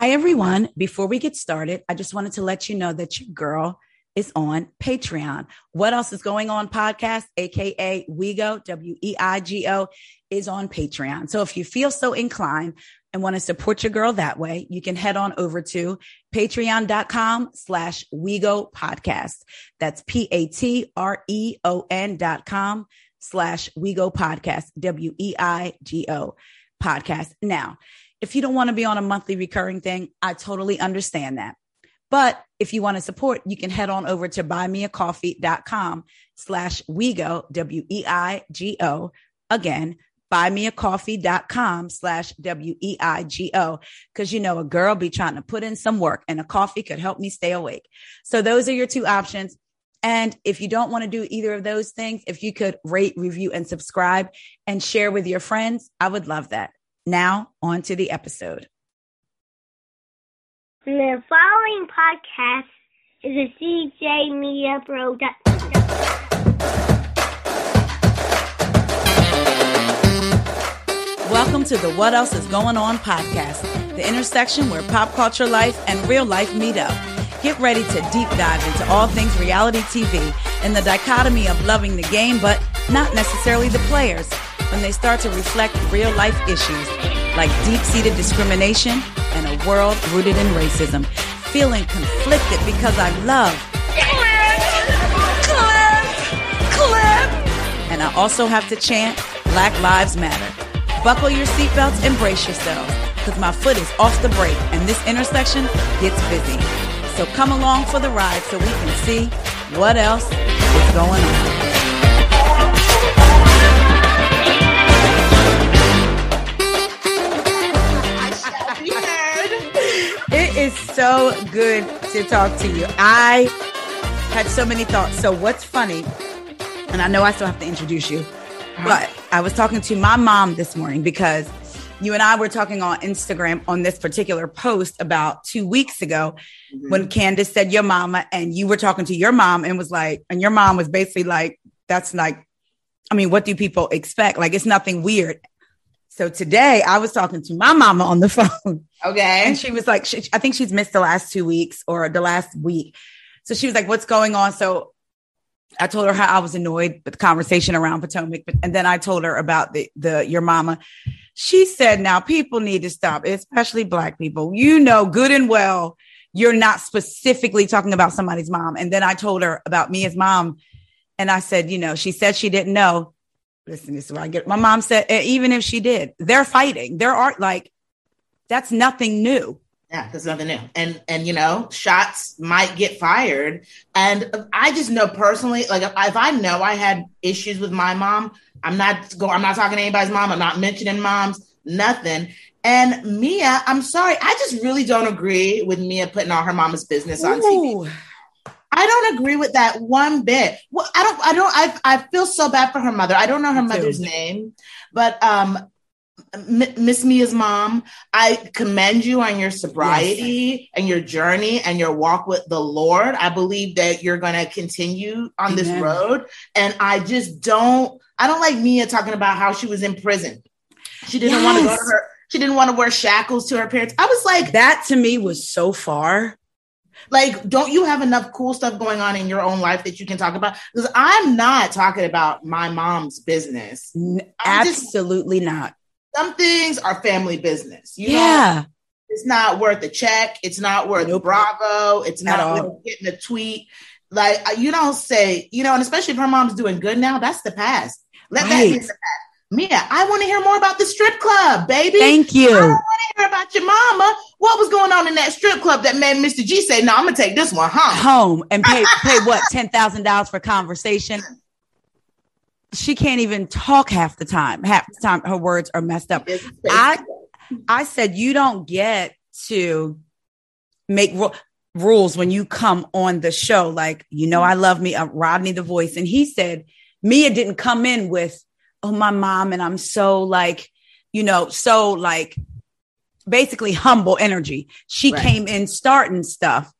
Hi, everyone. Before we get started, I just wanted to let you know that your girl is on Patreon. What else is going on podcast, aka WeGo, W E I G O, is on Patreon. So if you feel so inclined and want to support your girl that way, you can head on over to patreon.com slash WeGo podcast. That's P A T R E O N dot com slash WeGo podcast, W E I G O podcast. Now, if you don't want to be on a monthly recurring thing, I totally understand that. But if you want to support, you can head on over to buymeacoffee.com slash WeGo, W-E-I-G-O. Again, buymeacoffee.com slash W-E-I-G-O. Cause you know, a girl be trying to put in some work and a coffee could help me stay awake. So those are your two options. And if you don't want to do either of those things, if you could rate, review, and subscribe and share with your friends, I would love that. Now, on to the episode. The following podcast is a CJ Media production. Welcome to the What Else Is Going On podcast, the intersection where pop culture life and real life meet up. Get ready to deep dive into all things reality TV and the dichotomy of loving the game, but not necessarily the players when they start to reflect real life issues like deep seated discrimination and a world rooted in racism. Feeling conflicted because I love Clip, Clip, Clip. And I also have to chant Black Lives Matter. Buckle your seatbelts and brace yourselves because my foot is off the brake and this intersection gets busy. So come along for the ride so we can see what else is going on. Is so good to talk to you. I had so many thoughts. So, what's funny, and I know I still have to introduce you, uh-huh. but I was talking to my mom this morning because you and I were talking on Instagram on this particular post about two weeks ago mm-hmm. when Candace said your mama, and you were talking to your mom and was like, and your mom was basically like, that's like, I mean, what do people expect? Like, it's nothing weird. So today I was talking to my mama on the phone. Okay. And she was like, she, I think she's missed the last two weeks or the last week. So she was like, what's going on? So I told her how I was annoyed with the conversation around Potomac. But, and then I told her about the, the, your mama. She said, now people need to stop, especially black people. You know, good and well, you're not specifically talking about somebody's mom. And then I told her about Mia's mom. And I said, you know, she said she didn't know. Listen, this is where I get. My mom said, "Eh, even if she did, they're fighting. There are like, that's nothing new. Yeah, there's nothing new. And and you know, shots might get fired. And I just know personally, like if, if I know I had issues with my mom, I'm not go. I'm not talking to anybody's mom. I'm not mentioning moms. Nothing. And Mia, I'm sorry, I just really don't agree with Mia putting all her mama's business on TV. I don't agree with that one bit. Well, I don't. I don't. I I feel so bad for her mother. I don't know her Me too. mother's name, but um, Miss Mia's mom. I commend you on your sobriety and your journey and your walk with the Lord. I believe that you're going to continue on this road, and I just don't. I don't like Mia talking about how she was in prison. She didn't want to go to her. She didn't want to wear shackles to her parents. I was like, That to me was so far. Like don't you have enough cool stuff going on in your own life that you can talk about? Because i'm not talking about my mom's business. I'm just- absolutely not. some things are family business you know? Yeah. it's not worth a check. It's not worth Nope. bravo. It's At not all. worth getting a tweet. Like uh, you don't say you know and especially if her mom's doing good now that's the past. Let that be the past Mia, I want to hear more about the strip club, baby. Thank you. I want to hear about your mama. What was going on in that strip club that made Mr. G say, "No, I'm gonna take this one home." Home and pay pay what ten thousand dollars for conversation. She can't even talk half the time. Half the time her words are messed up. I I said you don't get to make ru- rules when you come on the show. Like you know, I love me, uh, Rodney the voice, and he said Mia didn't come in with, "Oh, my mom," and I'm so like, you know, so like basically humble energy. She Right. came in starting stuff.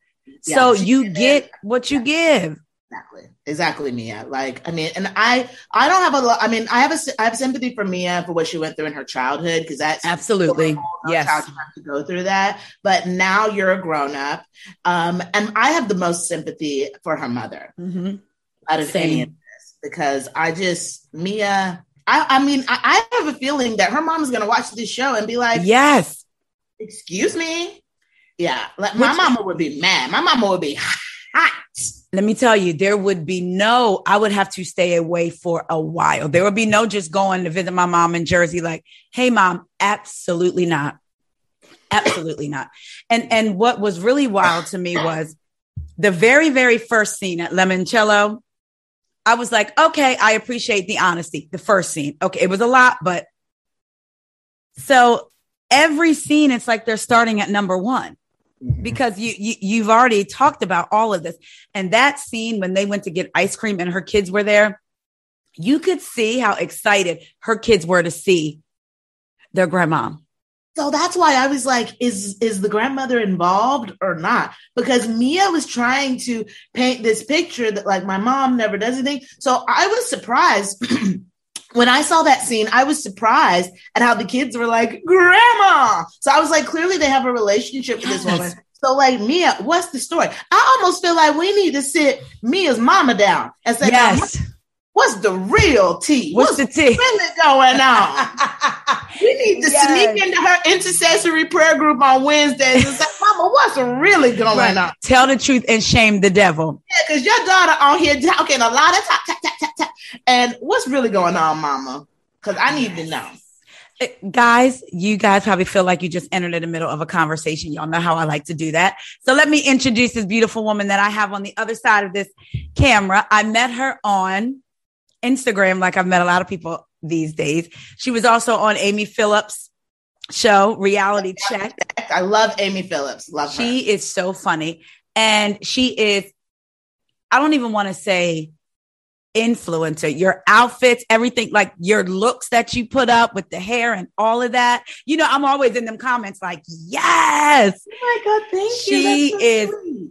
So Yeah, she you get in. what you give. Exactly, exactly, Mia. Like, I mean, and I, I don't have a lot. I mean, I have a, I have sympathy for Mia for what she went through in her childhood because that's absolutely yes. Child have to go through that. But now you're a grown up, um, and I have the most sympathy for her mother mm-hmm. out of Same. any of this because I just Mia. I, I mean, I, I have a feeling that her mom is going to watch this show and be like, "Yes, excuse me." Yeah, like my Which, mama would be mad. My mama would be hot let me tell you, there would be no, I would have to stay away for a while. There would be no just going to visit my mom in Jersey, like, hey, mom, absolutely not. Absolutely not. And and what was really wild to me was the very, very first scene at Lemoncello. I was like, okay, I appreciate the honesty. The first scene. Okay, it was a lot, but so every scene, it's like they're starting at number one. Mm-hmm. because you, you you've already talked about all of this and that scene when they went to get ice cream and her kids were there you could see how excited her kids were to see their grandma so that's why I was like, is is the grandmother involved or not? Because Mia was trying to paint this picture that like my mom never does anything. So I was surprised when I saw that scene, I was surprised at how the kids were like, Grandma. So I was like, clearly they have a relationship with this woman. So, like, Mia, what's the story? I almost feel like we need to sit Mia's mama down and say, Yes. What's the real tea? What's, what's the tea? really going on? we need to yes. sneak into her intercessory prayer group on Wednesdays and say, Mama, what's really going right. on? Tell the truth and shame the devil. Yeah, because your daughter on here talking a lot of tap, tap, tap, tap, tap. And what's really going on, Mama? Because I need to know. Guys, you guys probably feel like you just entered in the middle of a conversation. Y'all know how I like to do that. So let me introduce this beautiful woman that I have on the other side of this camera. I met her on Instagram, like I've met a lot of people these days. She was also on Amy Phillips show, Reality Check. I love Amy Phillips. Love her. She is so funny. And she is, I don't even want to say influencer, your outfits, everything like your looks that you put up with the hair and all of that. You know, I'm always in them comments like, yes. Oh my God, thank she you. She so is sweet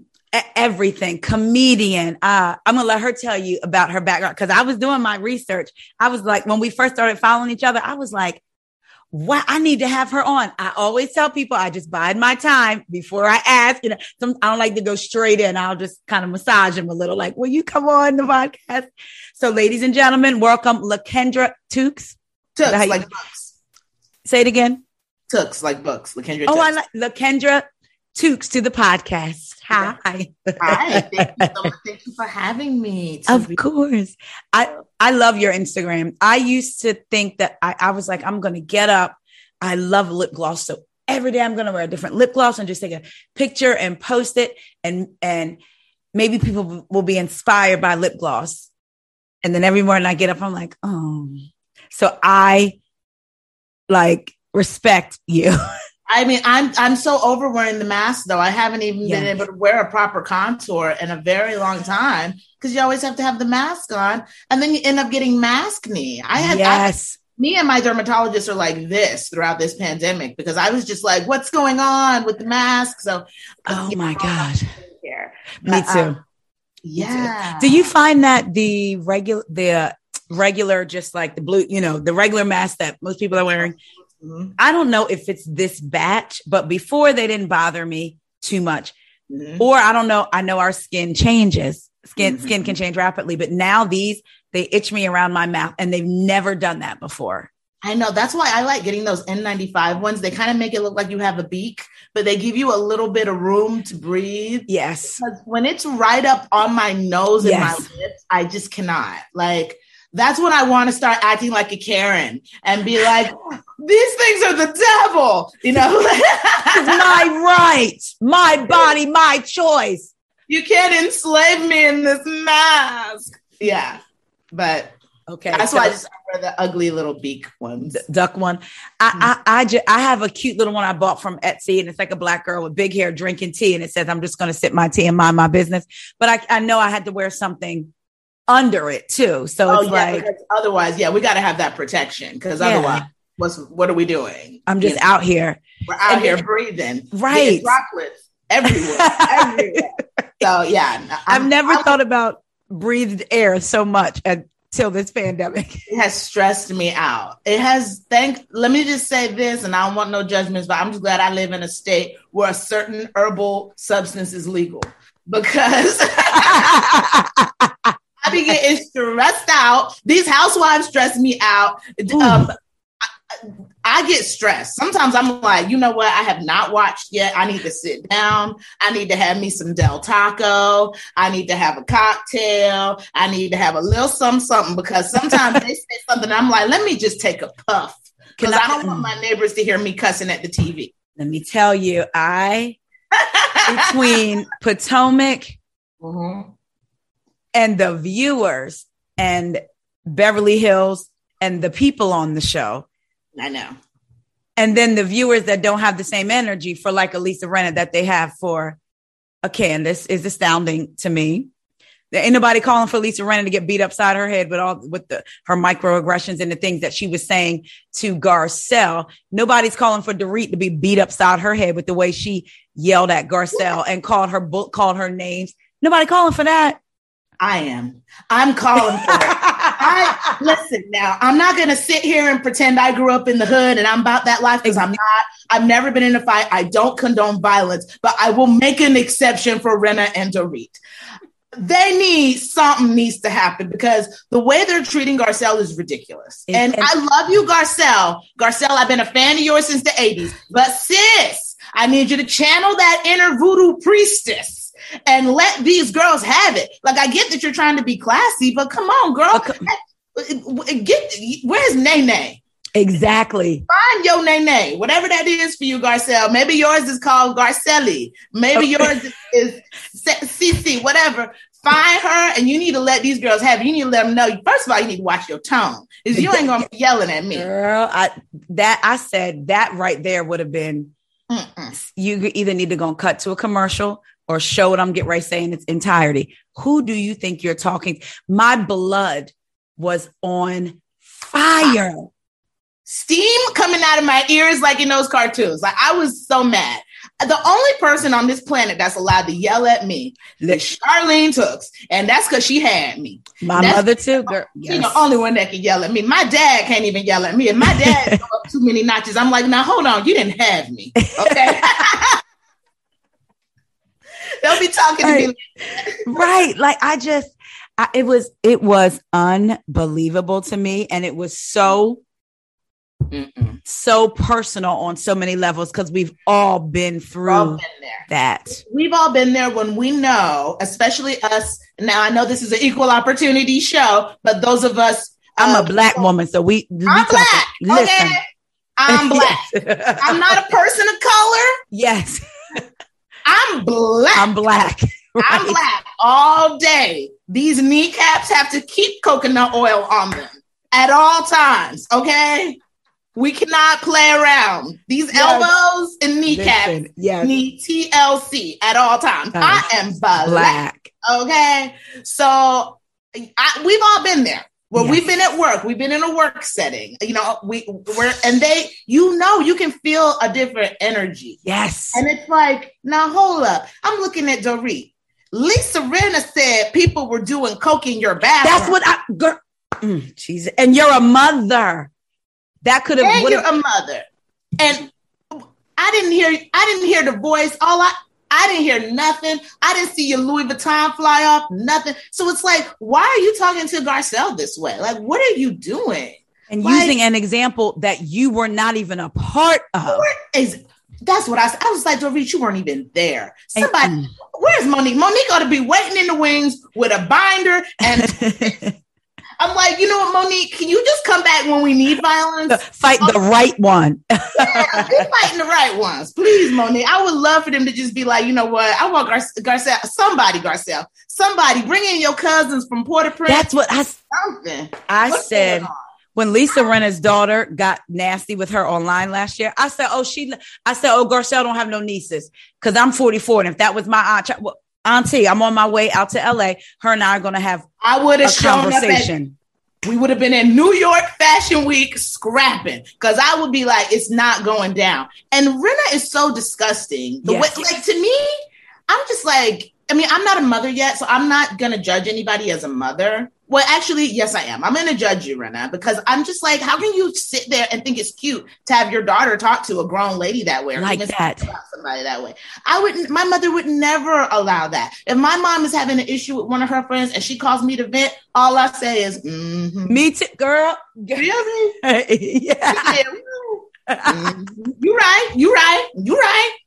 everything comedian uh i'm gonna let her tell you about her background because i was doing my research i was like when we first started following each other i was like what I need to have her on. I always tell people I just bide my time before I ask. You know, some, I don't like to go straight in. I'll just kind of massage them a little, like, will you come on the podcast? So, ladies and gentlemen, welcome Lakendra Tukes. Tooks, like books. Say it again. Tooks, like books. Lakendra. Oh, I like Lakendra Tukes to the podcast. Hi. Hi. Thank you so much. Thank you for having me. Of be- course. I, I love your Instagram. I used to think that I, I was like, I'm going to get up. I love lip gloss. So every day I'm going to wear a different lip gloss and just take a picture and post it. And, and maybe people will be inspired by lip gloss. And then every morning I get up, I'm like, oh, so I like respect you. I mean, I'm I'm so over wearing the mask though. I haven't even been able to wear a proper contour in a very long time because you always have to have the mask on, and then you end up getting maskne. I had yes. I, me and my dermatologist are like this throughout this pandemic because I was just like, "What's going on with the mask?" So, oh my god, here. Me too. Um, yeah. Do you find that the regular the regular, just like the blue, you know, the regular mask that most people are wearing, Mm-hmm. I don't know if it's this batch, but before they didn't bother me too much. Mm-hmm. Or I don't know. I know our skin changes. Skin mm-hmm. skin can change rapidly, but now these they itch me around my mouth and they've never done that before. I know. That's why I like getting those N95 ones. They kind of make it look like you have a beak, but they give you a little bit of room to breathe. Yes. Because when it's right up on my nose and yes. my lips, I just cannot. Like that's when I want to start acting like a Karen and be like, these things are the devil, you know? my right, my body, my choice. You can't enslave me in this mask. Yeah. But okay. That's so why I just wear the ugly little beak ones. Duck one. I, mm-hmm. I, I, just, I have a cute little one I bought from Etsy and it's like a black girl with big hair drinking tea. And it says, I'm just going to sip my tea and mind my business. But I, I know I had to wear something under it too. So oh, it's yeah, like otherwise, yeah, we got to have that protection because yeah. otherwise, what's what are we doing? I'm just you know, out here. We're out and here breathing, right? Droplets everywhere, everywhere. So yeah, i have never I'm, thought about breathed air so much until this pandemic. It has stressed me out. It has thank let me just say this, and I don't want no judgments, but I'm just glad I live in a state where a certain herbal substance is legal because I be getting stressed out. These housewives stress me out. Um, I, I get stressed. Sometimes I'm like, you know what? I have not watched yet. I need to sit down. I need to have me some Del Taco. I need to have a cocktail. I need to have a little something, something because sometimes they say something. I'm like, let me just take a puff because I, I don't want my neighbors to hear me cussing at the TV. Let me tell you, I between Potomac mm-hmm. And the viewers and Beverly Hills and the people on the show. I know. And then the viewers that don't have the same energy for like a Lisa Rinna that they have for a Candace is astounding to me. There ain't nobody calling for Lisa Rinna to get beat upside her head with all with the her microaggressions and the things that she was saying to Garcelle. Nobody's calling for Dorit to be beat upside her head with the way she yelled at Garcelle and called her book called her names. Nobody calling for that. I am. I'm calling for it. I listen now. I'm not going to sit here and pretend I grew up in the hood and I'm about that life because I'm not. I've never been in a fight. I don't condone violence, but I will make an exception for Rinna and Dorit they need something needs to happen because the way they're treating Garcelle is ridiculous. and, and I love you, Garcelle. Garcelle, I've been a fan of yours since the 80s. But sis, I need you to channel that inner voodoo priestess and let these girls have it. Like I get that you're trying to be classy, but come on, girl. Okay. Get where's Nene? Exactly. Find your name, whatever that is for you, Garcelle. Maybe yours is called Garcelli. Maybe yours is CC, whatever. Find her, and you need to let these girls have. It. You need to let them know. First of all, you need to watch your tone, because you ain't gonna be yelling at me, girl. I that I said that right there would have been. Mm-mm. You either need to go and cut to a commercial or show what I'm getting ready to say in its entirety. Who do you think you're talking? My blood was on fire steam coming out of my ears like in those cartoons. Like I was so mad. The only person on this planet that's allowed to yell at me is Charlene Tooks, and that's because she had me. My that's mother too, girl. Yes. She's the only one that can yell at me. My dad can't even yell at me. and my dad go up too many notches, I'm like, now hold on, you didn't have me, okay? They'll be talking right. to me, right? Like I just, I, it was, it was unbelievable to me, and it was so Mm-mm. so personal on so many levels because we've all been through all been that. We've all been there when we know, especially us. Now, I know this is an equal opportunity show, but those of us. I'm uh, a black woman, so we. we I'm black. Listen. Okay. I'm black. yes. I'm not a person of color. Yes. I'm black. I'm black. Right. I'm black all day. These kneecaps have to keep coconut oil on them at all times. Okay. We cannot play around. These yes. elbows and kneecaps Listen, yes. need TLC at all times. I am black, black. Okay. So I, we've all been there. Well, we've been at work. We've been in a work setting. You know, we we're and they, you know, you can feel a different energy. Yes. And it's like, now hold up. I'm looking at Dorit. Lisa Rinna said people were doing coke in your bathroom. That's what I girl. Mm, Jesus. And you're a mother. That could have. You're a mother, and I didn't hear. I didn't hear the voice. All I. I didn't hear nothing. I didn't see your Louis Vuitton fly off. Nothing. So it's like, why are you talking to Garcelle this way? Like, what are you doing? And like, using an example that you were not even a part of. Is that's what I said. I was like, Dorit, you weren't even there. Somebody, and, where's Monique? Monique ought to be waiting in the wings with a binder and I'm like, you know what, Monique? Can you just come back when we need violence? Fight the um, right one. yeah, we're fighting the right ones, please, Monique. I would love for them to just be like, you know what? I want Gar- Garcelle, somebody, Garcelle, somebody, bring in your cousins from Port-au-Prince. That's what I something. I What's said when Lisa Rinna's daughter got nasty with her online last year, I said, "Oh, she." I said, "Oh, Garcelle don't have no nieces because I'm 44, and if that was my aunt, well, Auntie, I'm on my way out to LA. Her and I are going to have I would have conversation. At, we would have been in New York Fashion Week scrapping because I would be like, it's not going down. And Rinna is so disgusting. The yes. way, like to me, I'm just like, I mean, I'm not a mother yet, so I'm not gonna judge anybody as a mother. Well, actually, yes, I am. I'm gonna judge you, Rinna, because I'm just like, how can you sit there and think it's cute to have your daughter talk to a grown lady that way, Like that. talk about somebody that way? I wouldn't. My mother would never allow that. If my mom is having an issue with one of her friends and she calls me to vent, all I say is, mm-hmm. Me too, girl. Really? yeah. Mhm. You right. You right. You right.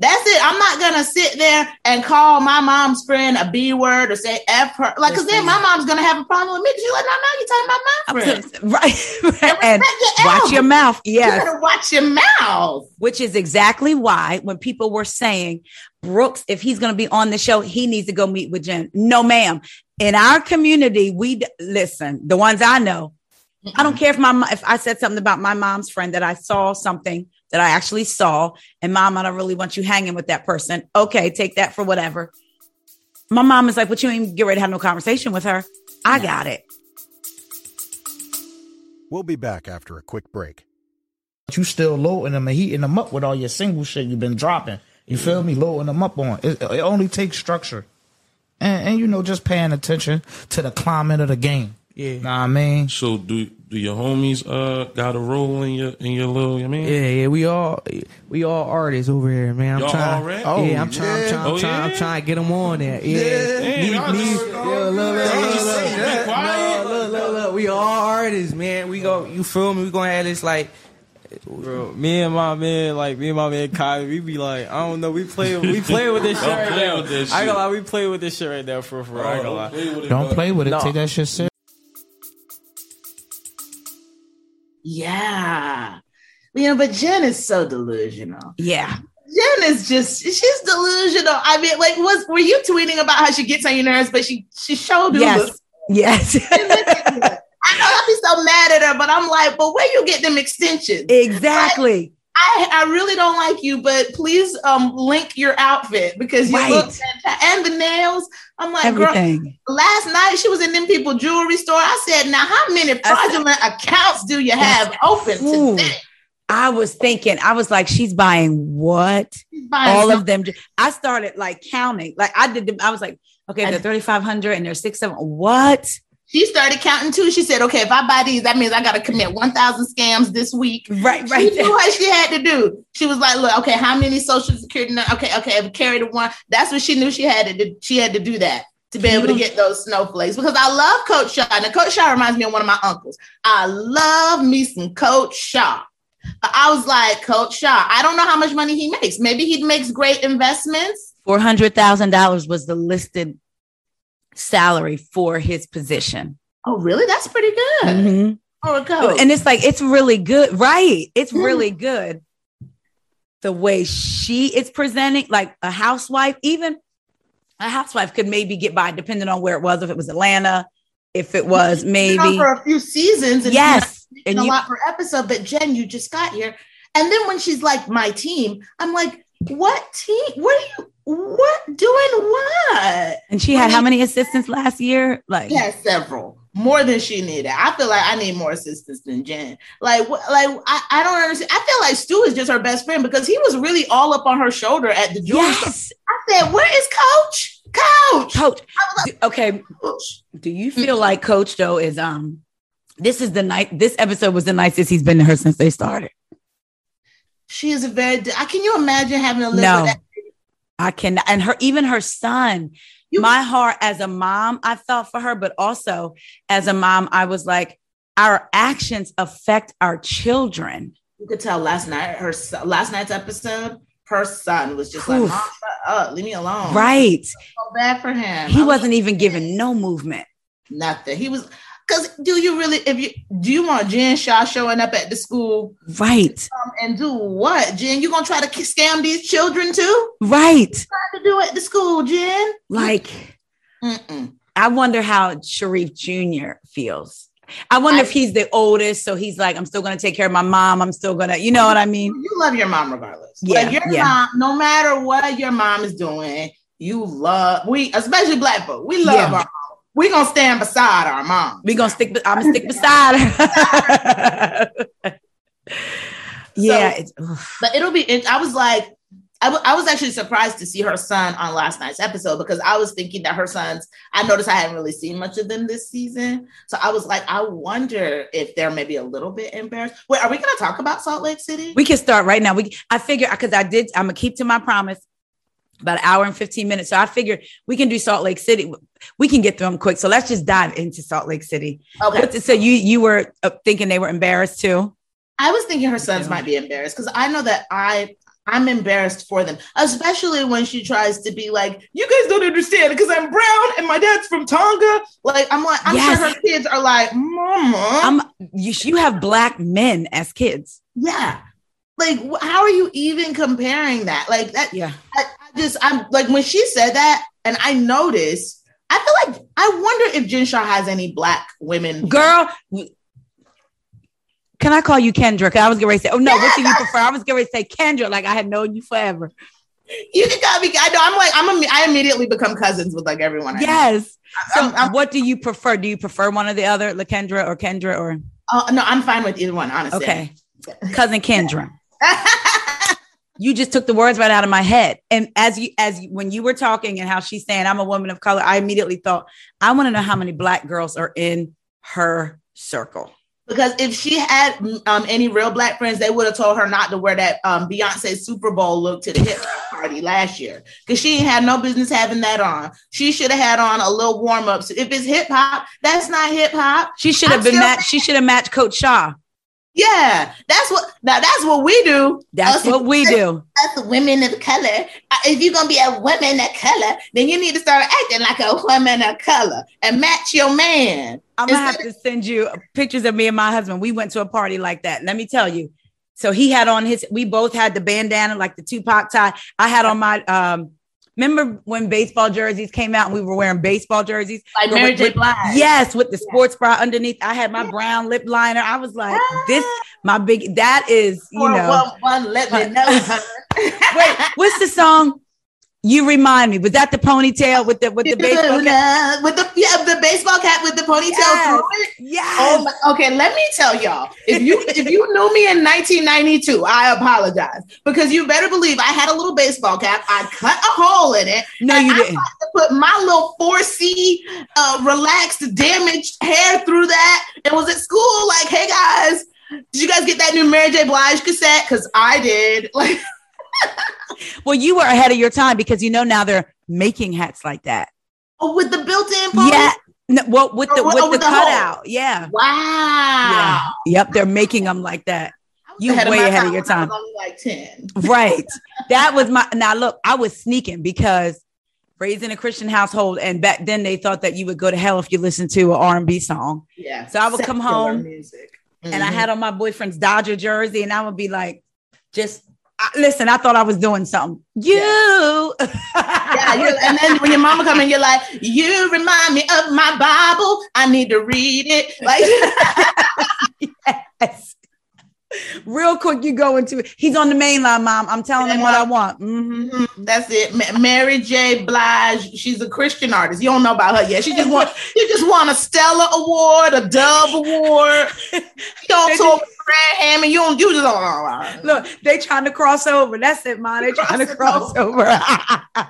That's it. I'm not gonna sit there and call my mom's friend a B word or say F her. Like, cause then my mom's gonna have a problem with me because you're like, no, no, you're talking about my friend. right. right. And your watch your mouth. You Yes. better watch your mouth. Which is exactly why when people were saying, Brooks, if he's going to be on the show, he needs to go meet with Jen. No, ma'am. In our community, we d- listen, the ones I know, I don't care if my if I said something about my mom's friend that I saw something that I actually saw, and mom, I don't really want you hanging with that person. Okay, take that for whatever. My mom is like, "What you ain't get ready to have no conversation with her?" I got it. We'll be back after a quick break. But you still loading them and heating them up with all your single shit you've been dropping. You feel me? Loading them up on. It, it only takes structure. And, and you know, just paying attention to the climate of the game. Yeah. Know what I mean? So do do your homies uh got a role in your in your little? I mean, Yeah, yeah, we all we all artists over here, man. I'm Y'all trying. all rap? yeah, Oh, I'm trying. I'm trying. I'm Oh, trying. I'm trying to get them on there. Yeah, Damn, y'all me, me, yeah, look, look, look, look, look, look, look, look, We all artists, man. We go. You feel me? We gonna have this like. Bro, me and my man, like me and my man Kai, we be like, I don't know, we play, we play with this shit right now. this I ain't shit. gonna lie, we play with this shit right now for for. I ain't gonna lie. play with it, Don't play with it. No. Take that shit serious. Yeah. You know, but Jen is so delusional. Yeah. Jen is just she's delusional. I mean, like, was were you tweeting about how she gets on your nerves, but she she showed you Yes. Yes. I know I'd be so mad at her, but I'm like, but where you get them extensions? exactly. I, I really don't like you, but please um link your outfit because you Right. look fantastic. And the nails. I'm like, girl, Everything. last night she was in them people jewelry store. I said, now how many fraudulent accounts do you have open Ooh. today? I was thinking, I was like, she's buying what? She's buying All some- of them. I started like counting. Like I did. I was like, okay, they're 3,500 and they're six, seven. What? She started counting too. She said, okay, if I buy these, that means I got to commit 1,000 scams this week. Right, right. She knew what she had to do. She was like, look, okay, how many social security? num- Okay, okay, if carry the one. That's what she knew she had to do. She had to do that to be able to get those snowflakes because I love Coach Shah. Now, Coach Shah reminds me of one of my uncles. I love me some Coach Shah. But I was like, Coach Shah, I don't know how much money he makes. Maybe he makes great investments. $400,000 was the listed salary for his position. Oh, really? That's pretty good Mhm. for a. And it's like, it's really good. Right. It's Mhm. really good. The way she is presenting, like a housewife, even a housewife could maybe get by depending on where it was, if it was Atlanta, if it was maybe. for a few seasons. And Yes. And a you, lot per episode. But Jen, you just got here, and then when she's like my team, I'm like, what team? What are you? What doing? What? and she had how many assistants last year? Like, Yeah, several more than she needed. I feel like I need more assistants than Jen. Like, wh- like I, I don't understand. I feel like Stu is just her best friend because he was really all up on her shoulder at the jewelry yes, I said, "Where is Coach? Coach? coach. Do- okay, Coach." do you feel like Coach though is um? This is the night. This episode was the nicest he's been to her since they started. She is a very. I can you imagine having to live No. with that? I can, and her even her son. You- my heart as a mom, I felt for her, but also as a mom, I was like, our actions affect our children. You could tell last night her last night's episode. Her son was just like, "Mom, up, leave me alone." Right. so bad for him. He I was wasn't even given no movement. nothing. He was because do you really if you do you want Jen Shah showing up at the school Right. and do what? Jen, you gonna try to scam these children too? Right. Trying to do at the school, Jen? Like, Mm-mm. I wonder how Sharrieff Jr. feels. I wonder I- if he's the oldest. So he's like, I'm still going to take care of my mom. I'm still going to, you know what I mean? You love your mom regardless. Yeah, like your yeah. mom, no matter what your mom is doing, you love we, especially black folk. We love Yeah. our mom. We gonna stand beside our mom. We're going to stick, I'm going to stick beside her. yeah. it's. But it'll be. I was like, I, w- I was actually surprised to see her son on last night's episode because I was thinking that her sons, I noticed I hadn't really seen much of them this season. So I was like, I wonder if they're maybe a little bit embarrassed. Wait, are we going to talk about Salt Lake City? We can start right now. We I figure because I did. I'm gonna keep to my promise. About an hour and 15 minutes. So I figured we can do Salt Lake City. We can get through them quick. So let's just dive into Salt Lake City. okay. So you you were uh, thinking they were embarrassed too? I was thinking her sons might be embarrassed because I know that I I'm embarrassed for them, especially when she tries to be like, "You guys don't understand because I'm brown and my dad's from Tonga." Like I'm like, I'm Yes. sure her kids are like, "Mama, I'm you, you have black men as kids. yeah." Like, how are you even comparing that? Like that, Yeah. I, I just I'm like when she said that, and I noticed. I feel like I wonder if Jen Shah has any black women. Girl, can I call you kendra I was to say, oh no, what do you Yes. prefer? I was to say Kendra, like I had known you forever. you can call me. I know. I'm like I'm. A, I immediately become cousins with like everyone. I know. Yes. So I'm- I'm- what do you prefer? Do you prefer one or the other, LaKendra or Kendra or Oh no, I'm fine with either one. Honestly. okay. Cousin Kendra. You just took the words right out of my head. And as you as you, when you were talking and how she's saying I'm a woman of color, I immediately thought, I want to know how many black girls are in her circle. Because if she had um, any real black friends, they would have told her not to wear that um, Beyonce Super Bowl look to the hip hop party last year. Because she ain't had no business having that on. She should have had on a little warm up. So if it's hip hop, that's not hip hop. She should have been matched. She should have matched Coach Shah. Yeah, that's what. Now that's what we do. That's Us- what we do. Us women of color. Uh, If you're gonna be a woman of color, then you need to start acting like a woman of color and match your man. I'm gonna have Instead- to send you pictures of me and my husband. We went to a party like that. Let me tell you. So he had on his. We both had the bandana, like the Tupac tie. I had on my. um Remember when baseball jerseys came out and we were wearing baseball jerseys? Like Mary J. Blige. Yes, with the sports bra underneath. I had my brown lip liner. I was like, ah. this my big. That is, you know. one, one, let me know. Wait, what's the song? You remind me. Was that the ponytail with the with the baseball cap? with the yeah the baseball cap with the ponytail Yes. through it. Yes. Oh okay, let me tell y'all. If you if you knew me in 1992, I apologize because you better believe I had a little baseball cap. I cut a hole in it. no, you I didn't. put my little 4C uh, relaxed, damaged hair through that, and was at school like, "Hey guys, did you guys get that new Mary J. Blige cassette? Because I did." Like, Well, you were ahead of your time because you know now they're making hats like that. oh, with the built-in. Yeah. No, well, with the Or with- with or the with the hole. cutout. Yeah. Wow. Yeah. Yep. They're making them like that. You way my ahead of your time. was only like 10. Right. that was my now look, I was sneaking because raised in a Christian household, and back then they thought that you would go to hell if you listened to an R&B song. Yeah. So I would come home Music. and I Mhm. had on my boyfriend's Dodger jersey, and I would be like, just listen. I thought I was doing something. You, Yeah, you, and then when your mama come in, you're like, "You remind me of my Bible. I need to read it." Like, yes. Real quick, you go into it. He's on the main line, mom. I'm telling him what I want. Mhm. mhm, that's it. Ma- Mary J. Blige. She's a Christian artist. You don't know about her yet. She just won. She just won a Stellar Award, a Dove Award. She on tour with Fred Hammond. You don't. You just don't. Look, they trying to cross over. That's it, mom. They trying to cross over.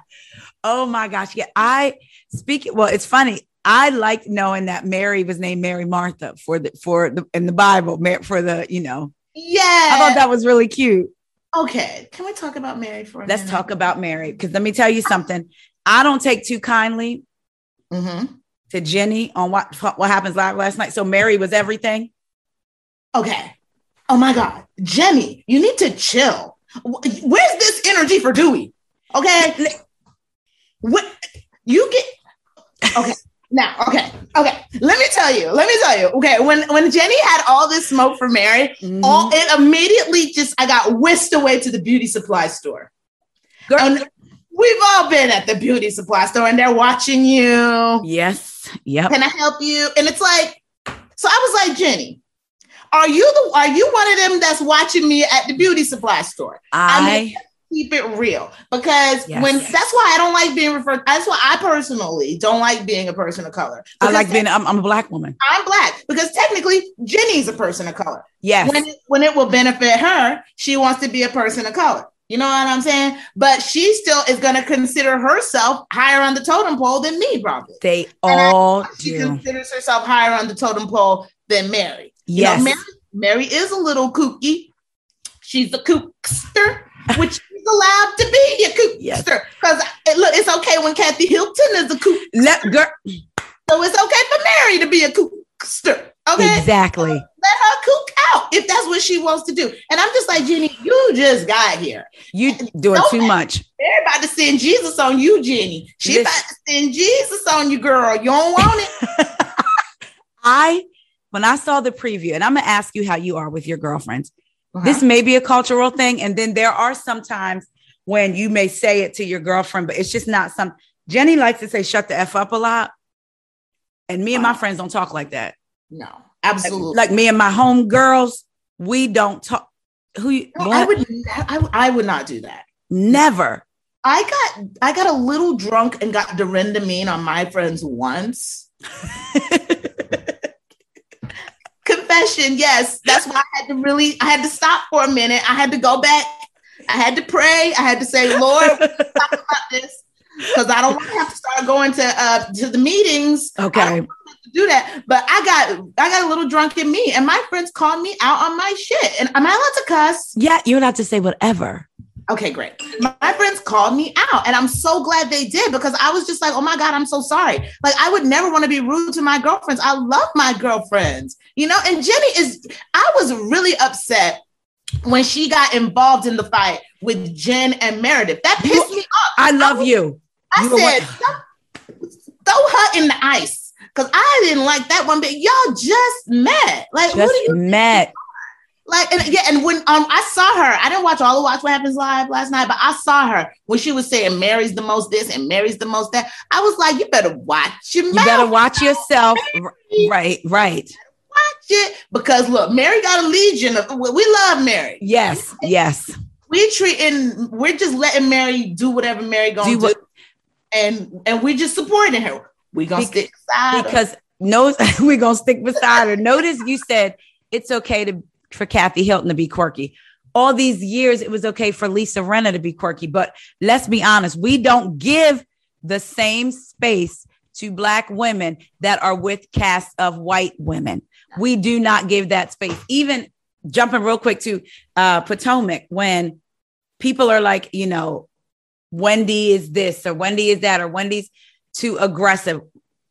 oh my gosh. Yeah. I speak well, it's funny. I like knowing that Mary was named Mary Martha for the for the in the Bible, for the, you know. Yeah. I thought that was really cute. okay. Can we talk about Mary for a Let's minute? talk about Mary. Because let me tell you something. I don't take too kindly Mm-hmm. to Jennie on what what happens live last night. So Mary was everything. Okay. Oh my God, Jennie, you need to chill. Where's this energy for Duy? Okay. What you get? Okay. Now, okay, okay. Let me tell you. Let me tell you. Okay, when when Jennie had all this smoke for Mary, Mhm. all it immediately just I got whisked away to the beauty supply store. Girl- And we've all been at the beauty supply store, and they're watching you. yes. Yep. Can I help you? And it's like, so I was like, Jennie, are you the are you one of them that's watching me at the beauty supply store? I Keep it real. Because Yes. when that's why I don't like being referred, that's why I personally don't like being a person of color. I like being I'm, I'm a black woman. I'm black because technically Jennie's a person of color. Yes. When it, when it will benefit her, she wants to be a person of color. You know what I'm saying? But she still is going to consider herself higher on the totem pole than me, probably. They And all She do. considers herself higher on the totem pole than Mary. You know, Mary, Mary is a little kooky. She's a kookster, which allowed to be a kookster. Yes. Because eh, look, it's okay when Kathy Hilton is a kook, Let girl so it's okay for Mary to be a kookster. Okay, exactly. let her kook out if that's what she wants to do. And I'm just like Jennie, you just got here. You doing too much. They're about to send Jesus on you, Jennie. She Listen. about to send Jesus on you, girl. You don't want it. I when I saw the preview, and I'm gonna ask you how you are with your girlfriends. Uh-huh. This may be a cultural thing, and then there are some times when you may say it to your girlfriend, but it's just not some. Jennie likes to say "shut the f up" a lot, and me and my friends don't talk like that. no, absolutely. Like me and my home girls, we don't talk. Who you, No, I would I, I would not do that. never. I got I got a little drunk and got Dorinda mean on my friends once. Confession, yes. That's why I had to really I had to stop for a minute. I had to go back. I had to pray. I had to say, Lord, talk about this. Because I don't want to have to start going to uh to the meetings. I Okay. to do that. But I got I got a little drunk in me, and my friends called me out on my shit. And am I allowed to cuss? Yeah, you're allowed to say whatever. Okay, great. My, friends called me out, and I'm so glad they did because I was just like, oh my God, I'm so sorry. Like, I would never want to be rude to my girlfriends. I love my girlfriends, you know? And Jennie is, I was really upset when she got involved in the fight with Jen and Meredith. That pissed me off. I love you. I You said, "Throw- her in the ice. Because I didn't like that one, but y'all just met. Like, what Just do you met. Like and yeah, and when um I saw her, I didn't watch all of Watch What Happens Live last night, but I saw her when she was saying Mary's the most this and Mary's the most that. I was like, you better watch your You mouth, better watch yourself. Right, right. watch it because look, Mary got a legion of. We love Mary. Yes, yes. We treating, we're just letting Mary do whatever Mary gonna Do do, and and we're just supporting her. We gonna Bec- stick beside her. because no, we're gonna stick beside her. Notice you said it's okay to for Kathy Hilton to be quirky. All these years, it was okay for Lisa Rinna to be quirky, but let's be honest, we don't give the same space to black women that are with casts of white women. We do not give that space. Even jumping real quick to uh, Potomac, when people are like, you know, Wendy is this or Wendy is that or Wendy's too aggressive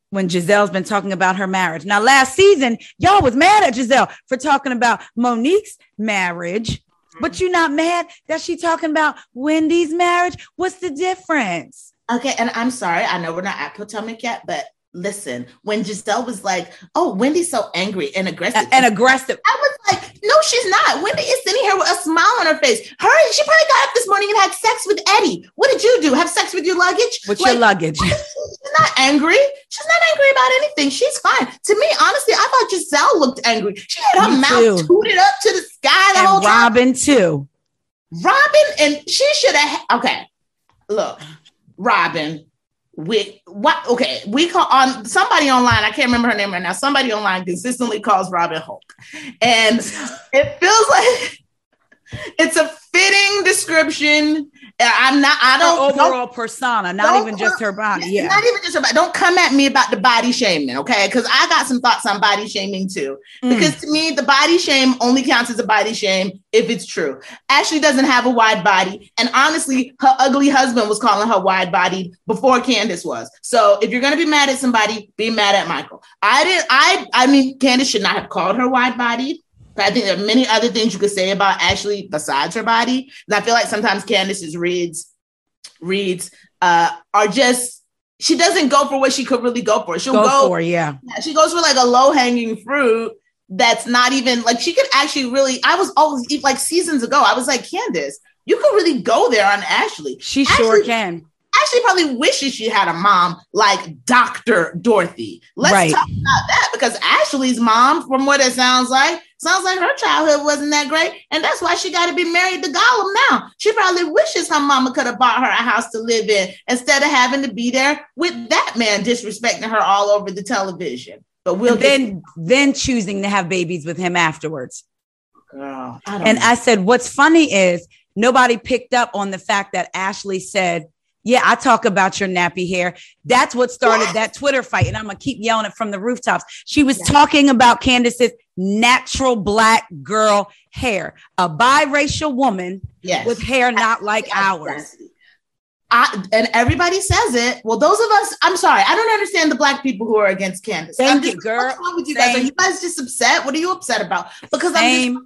when Gizelle's been talking about her marriage. Now, last season, y'all was mad at Gizelle for talking about Monique's marriage, but mm-hmm. you're not mad that she talking about Wendy's marriage. What's the difference? Okay, and I'm sorry, I know we're not at Potomac yet, but listen, when Gizelle was like, "Oh, Wendy's so angry and aggressive," and aggressive. I was like, "No, she's not. Wendy is sitting here with a smile on her face. Her, she probably got up this morning and had sex with Eddie. What did you do? Have sex with your luggage? With Like, your luggage. She's not angry. She's not angry about anything. She's fine. To me, honestly, I thought Gizelle looked angry. She had her Me mouth too. tooted up to the sky the whole and time. Robyn, too. Robyn and she should have okay. Look, Robyn. We what okay, we call on somebody online, I can't remember her name right now. Somebody online consistently calls Robyn Hulk. And it feels like it's a fitting description. I'm not, I don't don't- overall persona, not don't even just her body. Yeah. Not even just about don't come at me about the body shaming, okay? Because I got some thoughts on body shaming too. Mm. Because to me, the body shame only counts as a body shame if it's true. Ashley doesn't have a wide body. And honestly, her ugly husband was calling her wide bodied before Candace was. So if you're gonna be mad at somebody, be mad at Michael. I didn't I I mean Candace should not have called her wide bodied. But I think there are many other things you could say about Ashley besides her body. And I feel like sometimes Candace's reads reads uh, are just she doesn't go for what she could really go for. She'll Go, go, for, yeah. yeah, she goes for like a low hanging fruit that's not even like she could actually really. I was always like seasons ago. I was like Candace, you could really go there on Ashley. She sure can. Ashley probably wishes she had a mom like Dr. Dorothy. Let's Right. talk about that because Ashley's mom, from what it sounds like, sounds like her childhood wasn't that great. And that's why she got to be married to Gollum now. She probably wishes her mama could have bought her a house to live in instead of having to be there with that man disrespecting her all over the television. But we'll then then choosing to have babies with him afterwards. girl, I don't And know. I said, what's funny is nobody picked up on the fact that Ashley said, yeah, I talk about your nappy hair. That's what started Yes. that Twitter fight. And I'm going to keep yelling it from the rooftops. She was talking about Candace's natural black girl hair, a biracial woman Yes. with hair not like ours. I, and everybody says it. Well, those of us, I'm sorry, I don't understand the black people who are against Candace. Thank I'm you, girl. What's wrong with you guys? Are you guys just upset? What are you upset about? Because I'm just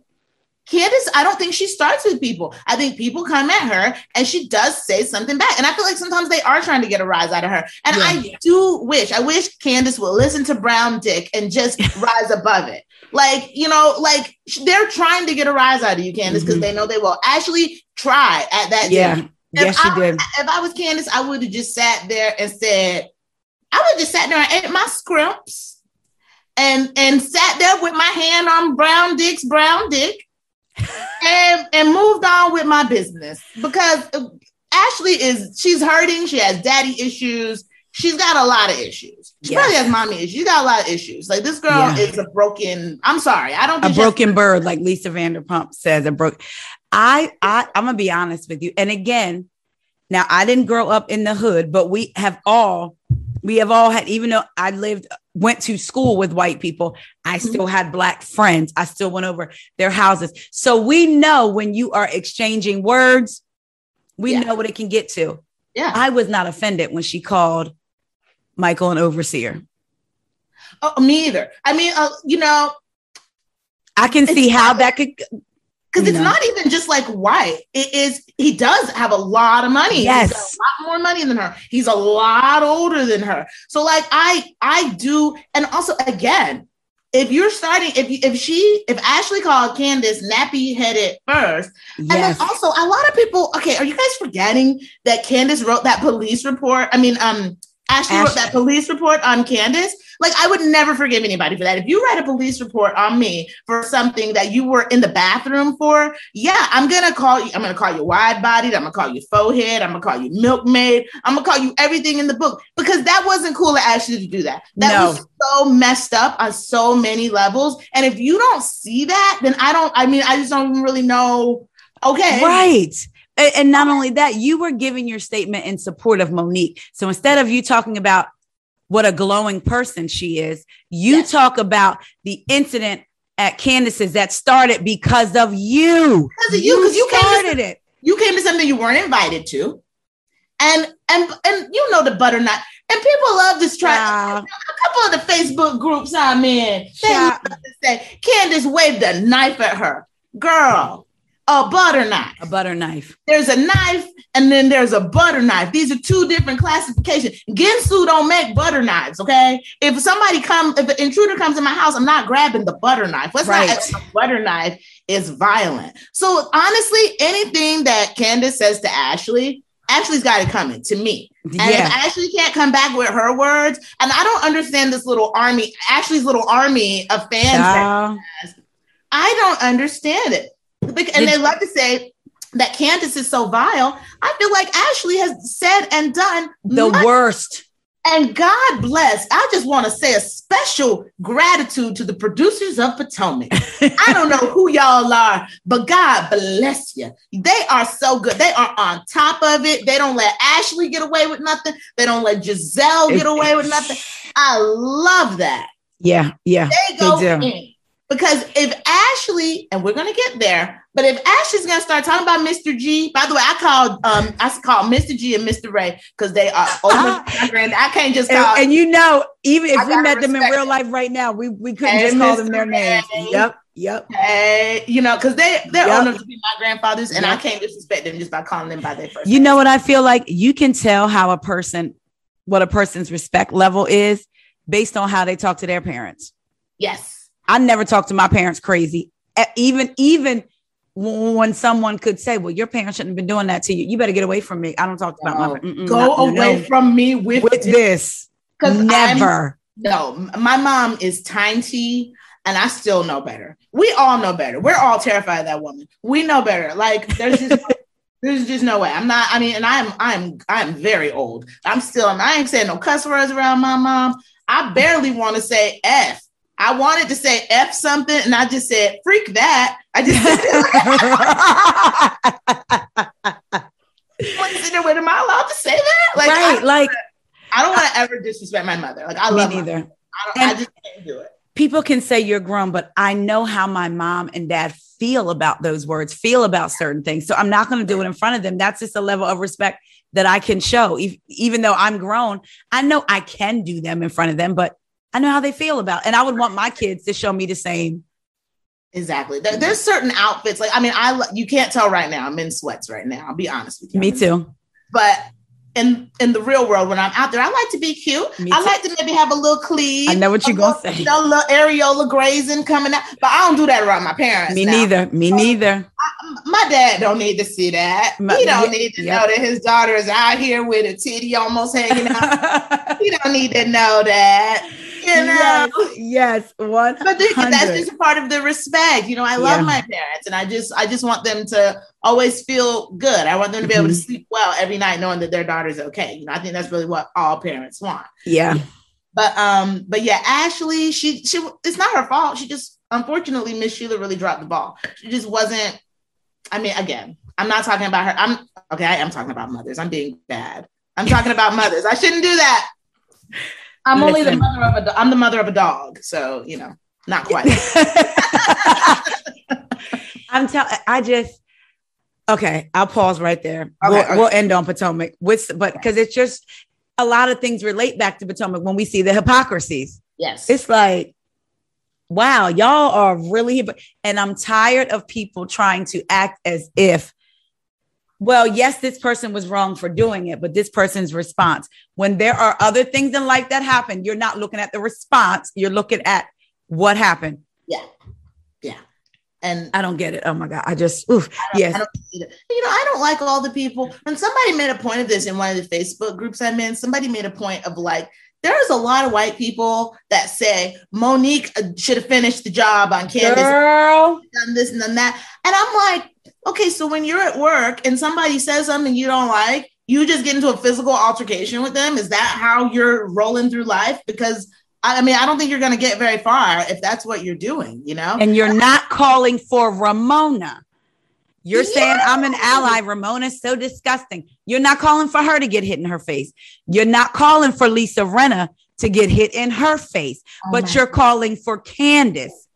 Candace, I don't think she starts with people. I think people come at her and she does say something back. And I feel like sometimes they are trying to get a rise out of her. And I do wish, I wish Candace will listen to Brown Dick and just rise above it. Like, you know, like they're trying to get a rise out of you, Candiace, because Mhm. they know they will actually try at that. Yeah. dinner. Yes, If she I- did. If I was Candiace, I would have just sat there and said, I would have just sat there and ate my scrimps and and sat there with my hand on Brown Dick's Brown Dick and and moved on with my business because uh, Ashley is she's hurting. She has daddy issues. She's got a lot of issues. She Yes. probably has mommy issues. She's got a lot of issues. Like this girl Yeah. is a broken. I'm sorry. I don't a she broken bird, like Lisa Vanderpump says. A broke. I, I, I'm gonna be honest with you. And again, now I didn't grow up in the hood, but we have all, we have all had. Even though I lived, went to school with white people, I mm-hmm. still had black friends. I still went over their houses, so we know when you are exchanging words, we Yeah. know what it can get to. Yeah. I was not offended when she called Michael an overseer. Oh, me either. I mean, uh, you know, I can see how that could. because it's No. not even just like white. It is. He does have a lot of money. Yes. a lot more money than her. He's a lot older than her. So like I, I do, and also again, if you're starting, if you, if she, if Ashley called Candiace nappy headed first, and then also a lot of people. Okay, are you guys forgetting that Candiace wrote that police report? I mean, um. Ashley wrote that police report on Candiace. Like, I would never forgive anybody for that. If you write a police report on me for something that you were in the bathroom for, yeah, I'm gonna call you. I'm gonna call you wide bodied. I'm gonna call you faux head. I'm gonna call you milkmaid. I'm gonna call you everything in the book because that wasn't cool of Ashley to do that. That No. was so messed up on so many levels. And if you don't see that, then I don't. I mean, I just don't really know. Okay, Right. A- And not only that, you were giving your statement in support of Monique. So instead of you talking about what a glowing person she is, you Yes. talk about the incident at Candiace's that started because of you. Because of you, 'cause you came to- started it. you came to something you weren't invited to, and and and you know the butternut. And people love this try. A couple of the Facebook groups I'm in, they Child. love to say Candiace waved a knife at her. Girl, a butter knife. A butter knife. There's a knife and then there's a butter knife. These are two different classifications. Ginsu don't make butter knives, okay? If somebody come, if an intruder comes in my house, I'm not grabbing the butter knife. Let's Right. not a butter knife is violent. So honestly, anything that Candiace says to Ashley, Ashley's got it coming to me. And if Ashley can't come back with her words, and I don't understand this little army, Ashley's little army of fans. I don't understand it. And they love to say that Candiace is so vile. I feel like Ashley has said and done The much- worst. and God bless. I just want to say a special gratitude to the producers of Potomac. I don't know who y'all are, but God bless you. They are so good. They are on top of it. They don't let Ashley get away with nothing. They don't let Gizelle get away with nothing. I love that Yeah. Yeah. they go They do. in. Because if Ashley, and we're gonna get there, but if Ashley's gonna start talking about Mr. G, by the way, I called um I called Mr. G and Mr. Ray because they are older and I can't just And, call and you know, even if I we met them in real life right now, we, we couldn't just call them their names. Ray. Yep. Yep. hey, you know, because they they're Yep. to be my grandfathers, and I can't disrespect them just by calling them by their first. You know what I feel like? You can tell how a person, what a person's respect level is based on how they talk to their parents. yes, I never talk to my parents crazy. Even, even when someone could say, well, your parents shouldn't have been doing that to you. You better get away from me. I don't talk about my mm-mm, go not- away no. from me with, with this. because Never. No, my mom is tiny and I still know better. We all know better. We're all terrified of that woman. We know better. Like there's just there's just no way. I'm not, I mean, and I'm I'm I'm very old. I'm still I ain't saying no cuss words around my mom. I barely want to say F. I wanted to say F something and I just said, freak that. I just what is it? Wait, am I allowed to say that? Like, right, I, like I don't want to ever disrespect my mother. Like I love neither. I, I just can't do it. People can say you're grown, but I know how my mom and dad feel about those words, feel about certain things. So I'm not going to do it in front of them. That's just a level of respect that I can show. If, even though I'm grown, I know I can do them in front of them, but I know how they feel about. it. And I would want my kids to show me the same. Exactly. There, there's certain outfits. Like I mean, I you can't tell right now. I'm in sweats right now. I'll be honest with you. Me too. But in in the real world, when I'm out there, I like to be cute. Me I too. like to maybe have a little cleave. I know what you're gonna say. You know, little areola grazing coming out. But I don't do that around my parents. Me now. neither. Me neither. My dad don't need to see that. My- he don't yeah, need to know that his daughter is out here with a titty almost hanging out. he don't need to know that. You know. yes, yes, one. But th- that's just a part of the respect. You know, I love Yeah. my parents and I just I just want them to always feel good. I want them to be able to Mhm. sleep well every night knowing that their daughter's okay. You know, I think that's really what all parents want. Yeah, But um, but yeah, Ashley, she she it's not her fault. She just unfortunately Miss Sheila really dropped the ball. She just wasn't. I mean, again, I'm not talking about her. I'm okay. I am talking about mothers. I'm being bad. I'm talking about mothers. I shouldn't do that. I'm only the mother of a. do- I'm the mother of a dog, so you know, not quite. I'm telling. I just okay. I'll pause right there. Okay, we'll, okay. we'll end on Potomac with, but because it's just a lot of things relate back to Potomac when we see the hypocrisies. yes, It's like, wow, y'all are really, and I'm tired of people trying to act as if. Well, yes, this person was wrong for doing it, but this person's response. When there are other things in life that happen, you're not looking at the response, you're looking at what happened. yeah, yeah. And I don't get it. Oh my God. I just, oof. I don't- Yes. I don't. You know, I don't like all the people. And somebody made a point of this in one of the Facebook groups I'm in, somebody made a point of like, there's a lot of white people that say Monique should have finished the job on Candiace, Girl. done this and done that. And I'm like, okay, so when you're at work and somebody says something you don't like, you just get into a physical altercation with them. Is that how you're rolling through life? Because I mean, I don't think you're going to get very far if that's what you're doing, you know? And you're not calling for Ramona. You're saying I'm an Yeah. ally. Ramona's so disgusting. You're not calling for her to get hit in her face. You're not calling for Lisa Rinna to get hit in her face, Oh but you're calling for Candiace.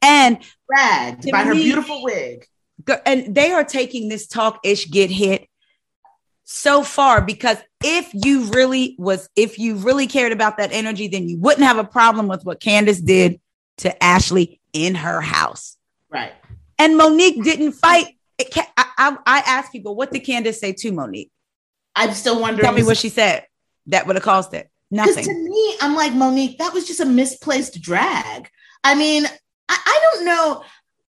And To by her beautiful wig. And they are taking this talk ish get hit so far because if you really was if you really cared about that energy then you wouldn't have a problem with what Candiace did to Ashley in her house. Right. And Monique didn't fight. It ca- I, I, I asked people, what did Candiace say to Monique? I'm still wondering. Tell me what she said. That would have caused it. Nothing. to me, I'm like Monique. That was just a misplaced drag. I mean, I, I don't know.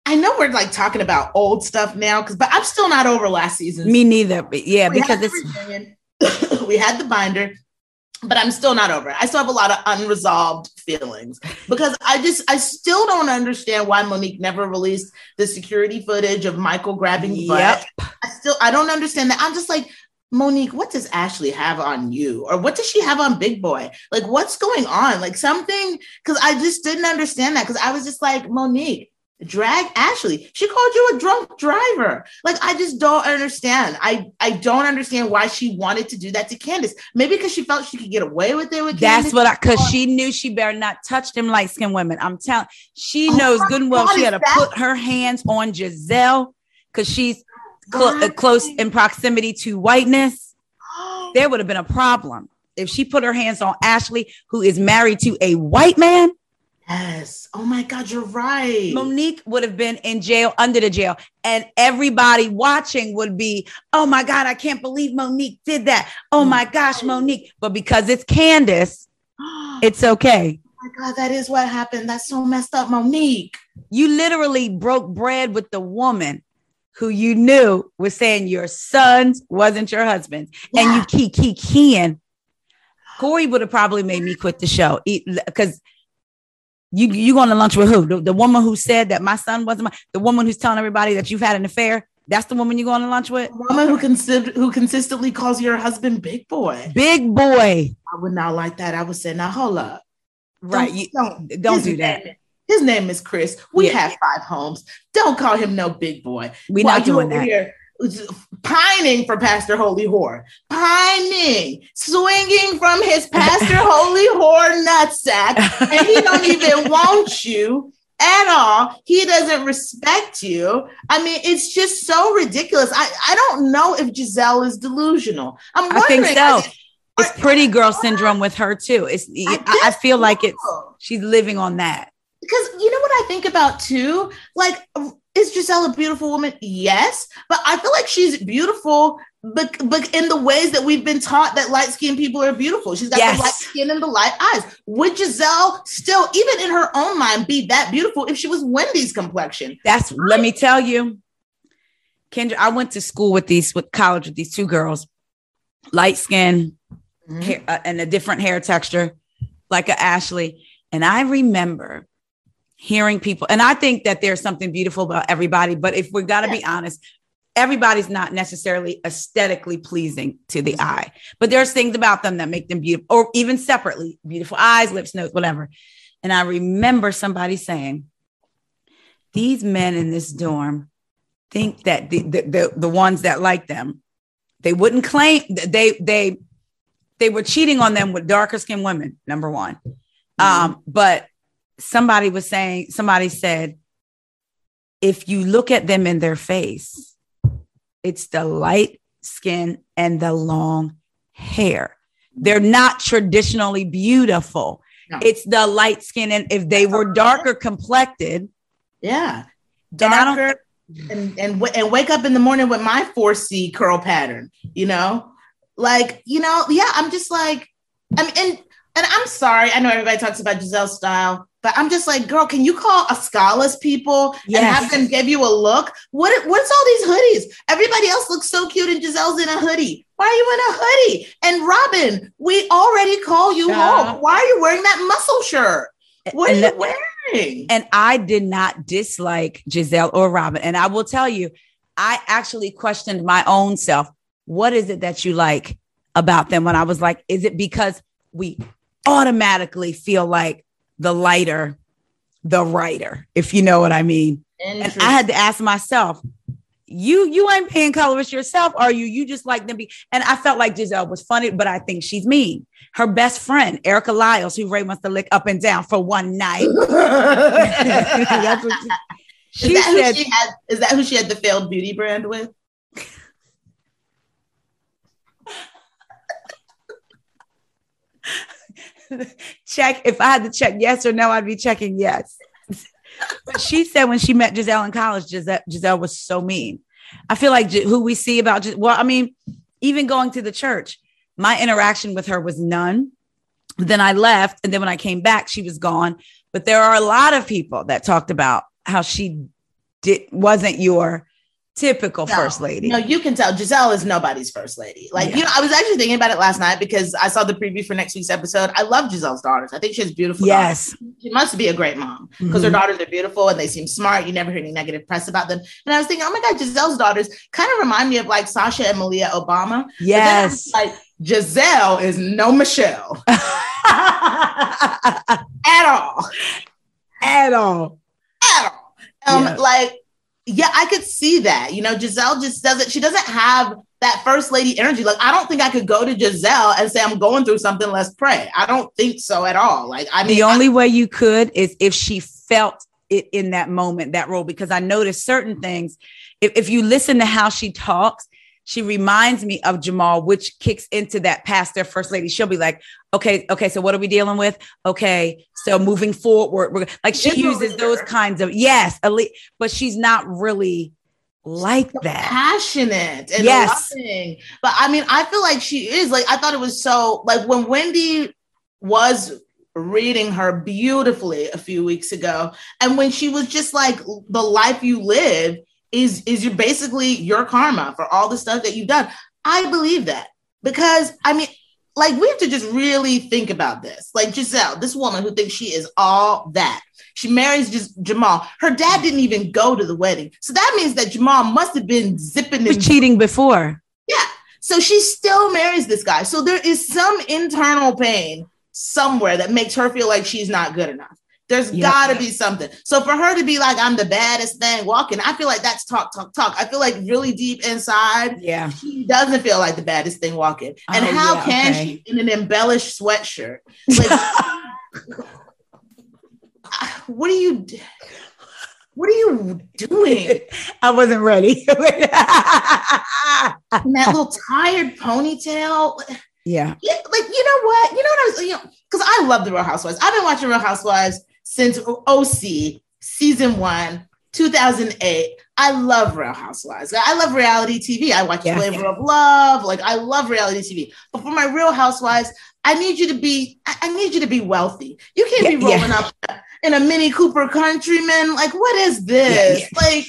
I know we're like talking about old stuff now, because but I'm still not over last season. Me neither. But yeah, We because it's we had the binder, but I'm still not over it. I still have a lot of unresolved feelings because I just I still don't understand why Monique never released the security footage of Michael grabbing Yep. butt. I still I don't understand that. I'm just like Monique, what does Ashley have on you? Or what does she have on Big Boy? Like, what's going on? Like, something, because I just didn't understand that. Because I was just like, Monique, drag Ashley. She called you a drunk driver. Like, I just don't understand. I, I don't understand why she wanted to do that to Candiace. Maybe because she felt she could get away with it with that's Candiace. what I because she knew she better not touch them light skinned women. I'm telling she Oh knows good and well God, she had to that- put her hands on Gizelle because she's cl- uh, close in proximity to whiteness. There would have been a problem if she put her hands on Ashley, who is married to a white man. Yes. Oh my God, you're right. Monique would have been in jail under the jail, and everybody watching would be, "Oh my God, I can't believe Monique did that! Oh mm. my gosh, Monique!" But because it's Candiace, it's okay. Oh my God, that is what happened. That's so messed up, Monique. You literally broke bread with the woman who you knew was saying your sons wasn't your husband, and you Yeah. keep keep keying. Corey would have probably made me quit the show because you you going to lunch with who? The, the woman who said that my son wasn't my the woman who's telling everybody that you've had an affair. That's the woman you going to lunch with. A woman who consider who consistently calls your husband big boy. Big boy, I would not like that. I would say, now hold up. right? Don't, You, don't, don't do that. name- his name is Chris. We Yeah. have five homes. Don't call him no big boy. we're While not doing that. Here, pining for Pastor Holy Whore, pining, swinging from his Pastor Holy Whore nutsack, and he don't even want you at all. He doesn't respect you. I mean, it's just so ridiculous. I, I don't know if Gizelle is delusional. I'm I think so. It's pretty girl syndrome with her too. It's I, I feel like it's she's living on that. because you know what I think about too? Like, is Gizelle a beautiful woman? Yes, but I feel like she's beautiful, but but in the ways that we've been taught that light skinned people are beautiful. She's got Yes. the light skin and the light eyes. Would Gizelle still, even in her own mind, be that beautiful if she was Wendy's complexion? That's let me tell you, Kendra. I went to school with these with college with these two girls, light skin, hair, uh, and a different hair texture, like a Ashley. And I remember hearing people, and I think that there's something beautiful about everybody. But if we got to be honest, everybody's not necessarily aesthetically pleasing to the eye. But there's things about them that make them beautiful, or even separately, beautiful eyes, lips, nose, whatever. And I remember somebody saying, "These men in this dorm think that the the, the, the ones that like them, they wouldn't claim they they." they were cheating on them with darker skinned women number one um but somebody was saying somebody said if you look at them in their face it's the light skin and the long hair they're not traditionally beautiful No. it's the light skin and if they were darker complected Yeah, And darker, and and w- and wake up in the morning with my four C curl pattern. You know, like you know, yeah. I'm just like, I'm, and and I'm sorry. I know everybody talks about Gizelle's style, but I'm just like, girl, can you call Ascala's people and have them give you a look? What what's all these hoodies? Everybody else looks so cute, and Gizelle's in a hoodie. Why are you in a hoodie? And Robyn, we already call you Yeah. home. Why are you wearing that muscle shirt? What are you wearing? And I did not dislike Gizelle or Robyn. And I will tell you, I actually questioned my own self. What is it that you like about them? When I was like, is it because we automatically feel like the lighter, the writer, if you know what I mean? And I had to ask myself, you you ain't paying colorist yourself, are you? You just like them be and I felt like Gizelle was funny, but I think she's mean. Her best friend, Erica Lyles, who Ray wants to lick up and down for one night. That's what she, Is she that who she had? Is that who she had the failed beauty brand with? check if I had to check yes or no, I'd be checking yes. but she said when she met Gizelle in college, Gizelle, Gizelle was so mean. I feel like who we see about well, I mean, even going to the church, my interaction with her was none. Then I left, and then when I came back, she was gone. But there are a lot of people that talked about how she did wasn't your typical No, first lady. No, you can tell Gizelle is nobody's first lady. Like, Yeah. you know, I was actually thinking about it last night because I saw the preview for next week's episode. I love Gizelle's daughters. I think she has beautiful daughters. yes, She must be a great mom because her Mhm. daughters are beautiful and they seem smart. You never hear any negative press about them. And I was thinking, oh my God, Gizelle's daughters kind of remind me of like Sasha and Malia Obama. But then I was yes. like, Gizelle is no Michelle at all. At all. at all. Um, Yeah. like, yeah, I could see that. You know, Gizelle just doesn't, she doesn't have that first lady energy. Like, I don't think I could go to Gizelle and say, I'm going through something, let's pray. I don't think so at all. Like, I mean, the I- only way you could is if she felt it in that moment, that role, because I noticed certain things. If, if you listen to how she talks, she reminds me of Jamal, which kicks into that pastor first lady. She'll be like, okay, okay, so what are we dealing with? Okay, so moving forward, we're like she uses those kinds of yes, le- but she's not really like that. passionate and Yes. loving. But I mean, I feel like she is like I thought it was so like when Wendy was reading her beautifully a few weeks ago, and when she was just like the life you live is is your basically your karma for all the stuff that you've done. I believe that because I mean. Like we have to just really think about this. Like Gizelle, this woman who thinks she is all that. She marries just Jamal. Her dad didn't even go to the wedding. So that means that Jamal must have been zipping and cheating before. yeah. So she still marries this guy. So there is some internal pain somewhere that makes her feel like she's not good enough. There's Yeah. gotta be something. So for her to be like, I'm the baddest thing walking, I feel like that's talk, talk, talk. I feel like really deep inside, Yeah. she doesn't feel like the baddest thing walking. And Oh, how yeah, can okay. she in an embellished sweatshirt? Like, what are you what are you doing? I wasn't ready. And that little tired ponytail. yeah. Yeah, like you know what? You know what I was, you know, because I love the Real Housewives. I've been watching Real Housewives since OC season one, 2008. I love Real Housewives. I love reality TV. I watch Yeah. Flavor of Love. Like I love reality TV. But for my Real Housewives, I need you to be. I need you to be wealthy. You can't be Yeah, yeah. rolling up in a Mini Cooper Countryman. Like what is this? Yeah, Like.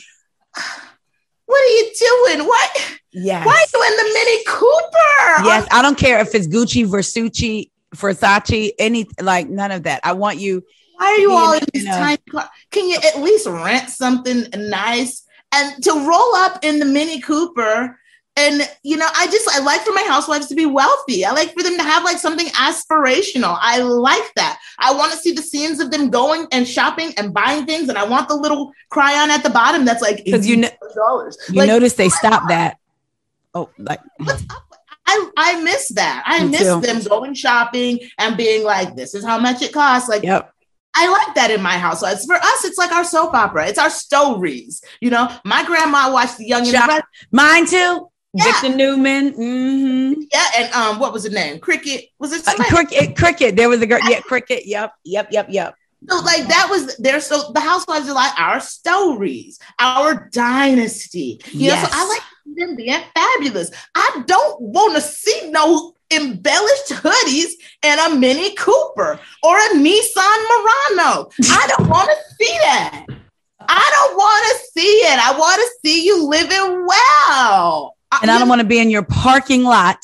What are you doing? What? Yes. Why are you in the Mini Cooper? Yes. I don't care if it's Gucci, Versace, Versace, any like none of that. I want you. Why are you all in these tiny cars? Can you at least rent something nice and to roll up in the Mini Cooper? And you know, I just I like for my housewives to be wealthy. I like for them to have like something aspirational. I like that. I want to see the scenes of them going and shopping and buying things, and I want the little chyron at the bottom that's like 'Cause you know dollars. You Like, notice they stopped that. Oh, like? Mm. I, I miss that. I Me miss too. them going shopping and being like, this is how much it costs. Like, yep. I like that in my household. It's for us, it's like our soap opera. It's our stories. You know, my grandma watched The Young and the Restless. Mine too. Yeah. Victor Newman. hmm Yeah, and um, what was the name? Cricket. Was it Uh, cricket. Cricket. There was a girl. Yeah, cricket. Yep. Yep. Yep. Yep. So like that was there. So the housewives are like our stories, our dynasty. You know, so Yes. I like them being fabulous. I don't want to see no embellished hoodies and a Mini Cooper or a Nissan Murano. I don't want to see that. I don't want to see it. I want to see you living well. And I don't want to be in your parking lot.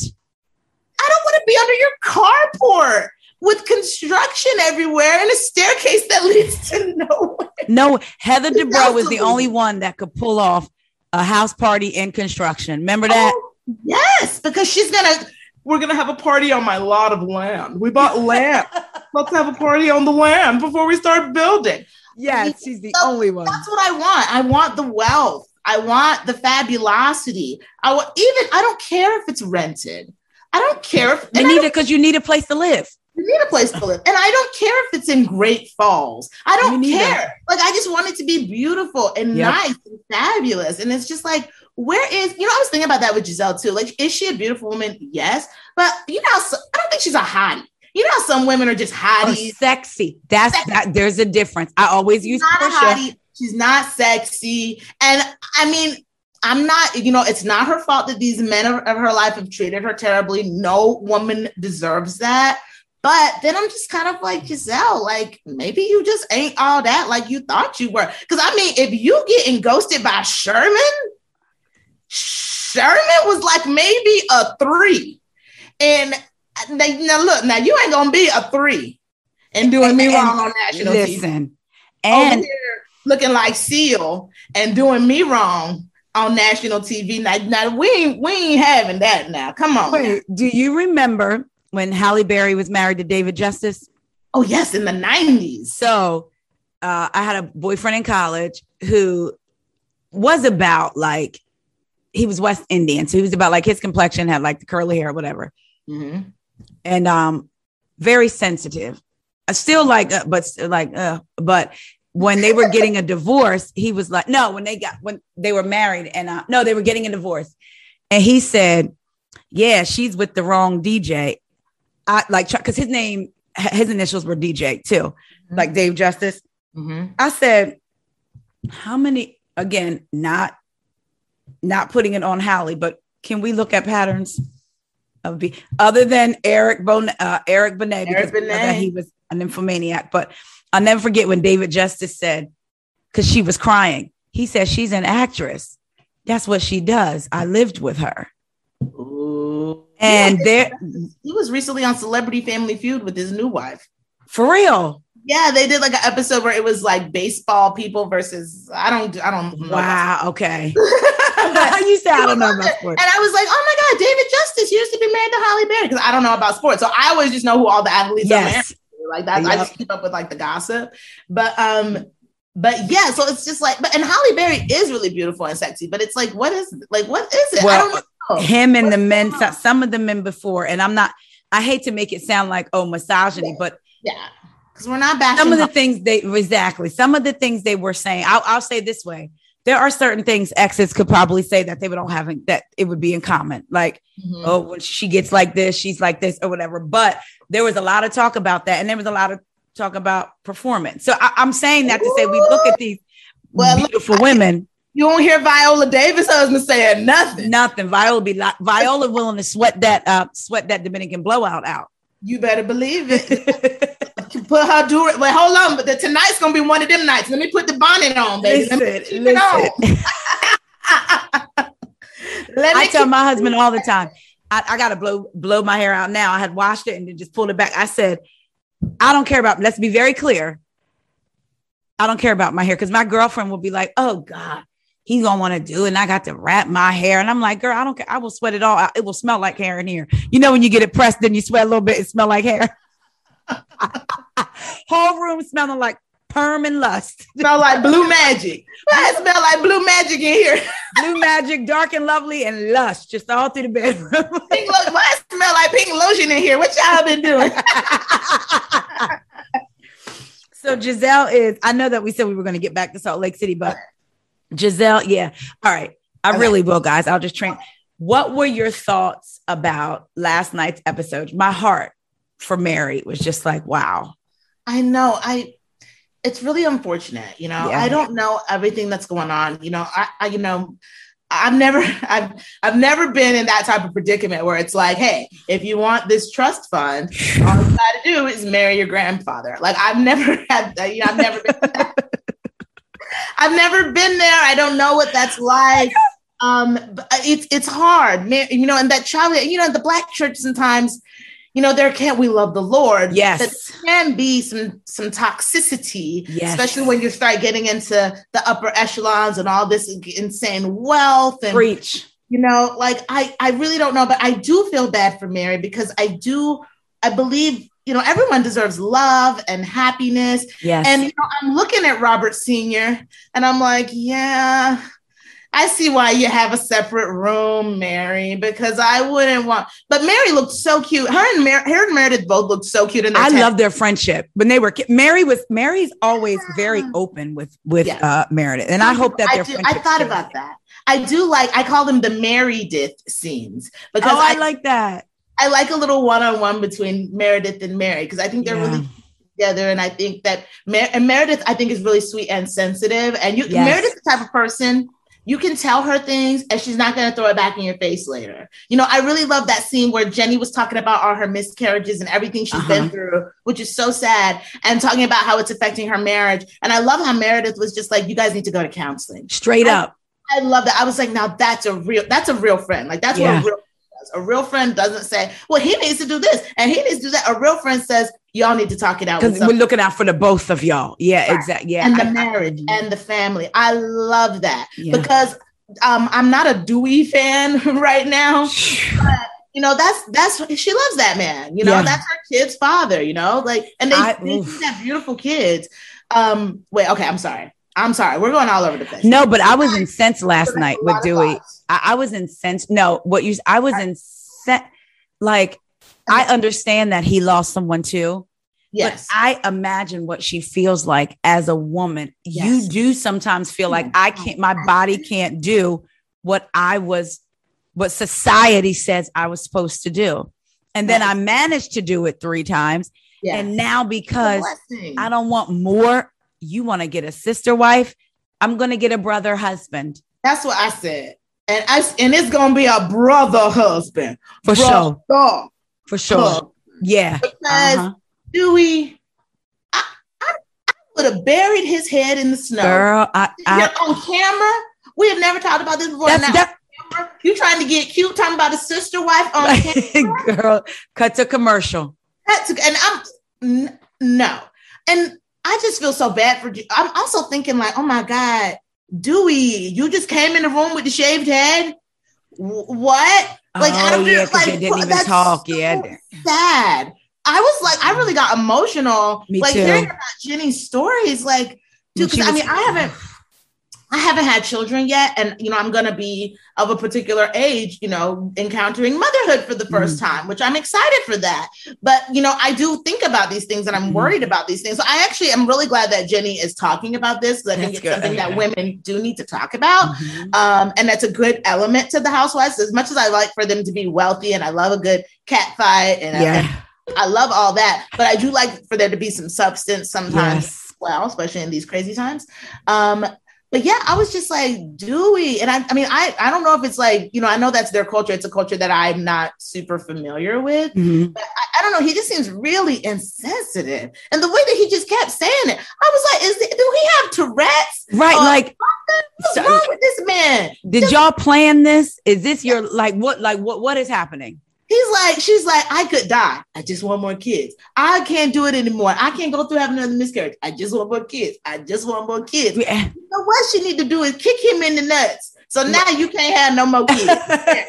I don't want to be under your carport with construction everywhere and a staircase that leads to nowhere. No, Heather Dubrow was the only one that could pull off a house party in construction. Remember that? Oh, yes, because she's gonna. We're gonna have a party on my lot of land. We bought land. Let's have a party on the land before we start building. yes, she's the So only one. That's what I want. I want the wealth. I want the fabulosity. I want even. I don't care if it's rented. I don't care if You and I need it because you need a place to live. You need a place to live. And I don't care if it's in Great Falls. I don't care. Like I just want it to be beautiful and Yep. nice and fabulous. And it's just like, where is you know, I was thinking about that with Gizelle too. Like, is she a beautiful woman? Yes. But you know, so- I don't think she's a hottie. You know some women are just Or hotties. sexy. That's that. There's a difference. I always She's use hottie. She's not sexy. And I mean, I'm not, you know, it's not her fault that these men of, of her life have treated her terribly. No woman deserves that. But then I'm just kind of like, Gizelle, like maybe you just ain't all that like you thought you were. Because I mean, if you getting ghosted by Sherman, Sherman was like maybe a three. And they, now look, now you ain't gonna be a three and doing me And- wrong on national TV Listen, over and looking like Seal and doing me wrong on national TV. Now, now we ain't we ain't having that now. Come on. wait, do you remember when Halle Berry was married to David Justice? Oh yes, in the nineties. So uh, I had a boyfriend in college who was about like he was West Indian, so he was about like his complexion had like the curly hair, whatever, Mhm. and um, very sensitive. I still like, uh, but like, uh, but when they were getting a divorce, he was like, no, when they got when they were married, and uh, no, they were getting a divorce, and he said, yeah, she's with the wrong DJ. I like because his name, his initials were DJ too, like Dave Justice. Mhm. I said, how many again, not not putting it on Halle, but can we look at patterns of be other than Eric Bon uh, Eric Benet because Eric we know that Benet. he was an infomaniac. But I'll never forget when David Justice said, because she was crying, he said she's an actress. That's what she does. I lived with her. Ooh. And Yeah, there he was recently on Celebrity Family Feud with his new wife. for real. Yeah, they did like an episode where it was like baseball people versus I don't I don't know. Wow. Okay. But- you said I don't know about sports. And I was like, oh my God, David Justice used to be married to Halle Berry because I don't know about sports. So I always just know who all the athletes are Yes. to, Like that, I just keep up with like the gossip. But um, but yeah, so it's just like, but and Halle Berry is really beautiful and sexy, but it's like, what is like, what is it? I Well, don't know. him and the men, some of the men before, and I'm not. I hate to make it sound like oh misogyny, but Yeah, because we're not bashing. some of the things they exactly some of the things they were saying. I'll, I'll say this way: there are certain things exes could probably say that they would all have that it would be in common, like Mhm. oh when she gets like this, she's like this or whatever. But there was a lot of talk about that, and there was a lot of talk about performance. So I, I'm saying that to say we look at these Well, look, beautiful women. you won't hear Viola Davis husband saying nothing. Nothing. Viola be like Viola willing to sweat that uh sweat that Dominican blowout out. You better believe it. put her do it. Wait, hold on. But the, tonight's gonna be one of them nights. Let me put the bonnet on, baby. Let me Listen, it on. Let me I tell my husband all the time, I, I gotta blow blow my hair out now. I had washed it and then just pulled it back. I said, I don't care about let's be very clear. I don't care about my hair because my girlfriend will be like, oh God, he's gonna want to do it. And I got to wrap my hair. And I'm like, girl, I don't care. I will sweat it all. It will smell like hair in here. You know, when you get it pressed, then you sweat a little bit, it smell like hair. Whole room smelling like perm and lust. smell like blue magic. Why it smell like blue magic in here? Blue magic, dark and lovely, and lush, just all through the bedroom. Pink lo- Why it smell like pink lotion in here? What y'all been doing? so Gizelle is, I know that we said we were going to get back to Salt Lake City, but Gizelle, yeah. All right. I Okay. really will, guys. I'll just train. What were your thoughts about last night's episode? My heart for Mary was just like, wow. I know. I. It's really unfortunate. You know. Yeah. I don't know everything that's going on. You know. I. I you know. I've never, I've, I've never been in that type of predicament where it's like, hey, if you want this trust fund, all you got to do is marry your grandfather. Like I've never had, that, you know, I've never been. I've never been there. I don't know what that's like. Um, but it's it's hard. You know, and that child, you know, the black church sometimes, you know, there can't we love the Lord? Yes. There can be some some toxicity, Yes. especially when you start getting into the upper echelons and all this insane wealth and Preach. you know like i i really don't know but i do feel bad for mary because i do i believe you know everyone deserves love and happiness Yes. and you know i'm looking at robert senior and i'm like yeah i see why you have a separate room mary because i wouldn't want but mary looked so cute her and Mer- her and meredith both looked so cute in I tent- love their friendship. When they were ki- Mary was Mary's always very open with with Yes. uh Meredith. And I hope that I, their do, I thought about that i do like i call them the meredith scenes because Oh, I, I, like that. I like a little one-on-one between Meredith and Mary because I think they're Yeah. really together, and I think that Mer- and Meredith I think is really sweet and sensitive, and you Yes. Meredith's the type of person you can tell her things and she's not going to throw it back in your face later. You know, I really love that scene where Jennie was talking about all her miscarriages and everything she's Uh-huh. been through, which is so sad, and talking about how it's affecting her marriage. And I love how Meredith was just like, "You guys need to go to counseling." Straight I- up. I love that. I was like, now that's a real that's a real friend. Like that's Yeah. what a real does. A real friend doesn't say, well, he needs to do this and he needs to do that. A real friend says, y'all need to talk it out. Because we're looking out for the both of y'all. Yeah, Right. exactly. Yeah. and the I- I- marriage and the family. I love that Yeah. because um, I'm not a Duy fan right now. You know, that's that's she loves that man. You know, Yeah. that's her kid's father. You know, like and they, I- they have beautiful kids. Um, wait, okay, I'm sorry. I'm sorry. We're going all over the place. No, but I was incensed last night with Duy. I, I was incensed. No, what you I was incensed. Like I understand that he lost someone too, Yes. but I imagine what she feels like as a woman. Yes. You do sometimes feel like I can't. My body can't do what I was, what society says I was supposed to do, and then Right. I managed to do it three times, yeah. and now because I don't want more. You want to get a sister wife? I'm going to get a brother husband That's what I said. And I and it's gonna be a brother husband. for sure. For sure. husband. Yeah. Because Uh-huh. Duy, I, I, I would have buried his head in the snow. Girl, I, I on camera. We have never talked about this before. that's now, you trying to get cute, talking about a sister wife on camera. girl. Cut to commercial. That's- and I'm n- no. And I just feel so bad for. you. I'm also thinking like, oh my god, Duy, you just came in the room with the shaved head. What? Like, I oh feel yeah, because like, they didn't even talk. so Yeah. sad I was like, I really got emotional. Me like too. hearing about Jennie's stories, like, dude, because I mean, I haven't I haven't had children yet, and you know, I'm gonna be of a particular age, you know, encountering motherhood for the 1st Mm. time, which I'm excited for that. But you know, I do think about these things and I'm Mhm. worried about these things. So I actually am really glad that Jennie is talking about this because I think it's good. something that women do need to talk about. Mhm. Um, and that's a good element to the housewives. As much as I like for them to be wealthy and I love a good cat fight and, Yeah. I love all that, but I do like for there to be some substance sometimes Yes. well, especially in these crazy times. Um, but yeah, I was just like Duy, and I, I mean, I, I don't know if it's like you know, I know that's their culture. It's a culture that I'm not super familiar with. Mhm. I, I don't know. He just seems really insensitive, and the way that he just kept saying it, I was like, is it, do he have Tourette's? Right. Uh, like, What's so- wrong with this man? did y'all plan this? Is this your like what like what what is happening? He's like, she's like, I could die. I just want more kids. I can't do it anymore. I can't go through having another miscarriage. I just want more kids. I just want more kids. Yeah. You know what she need to do is kick him in the nuts. So now you can't have no more kids.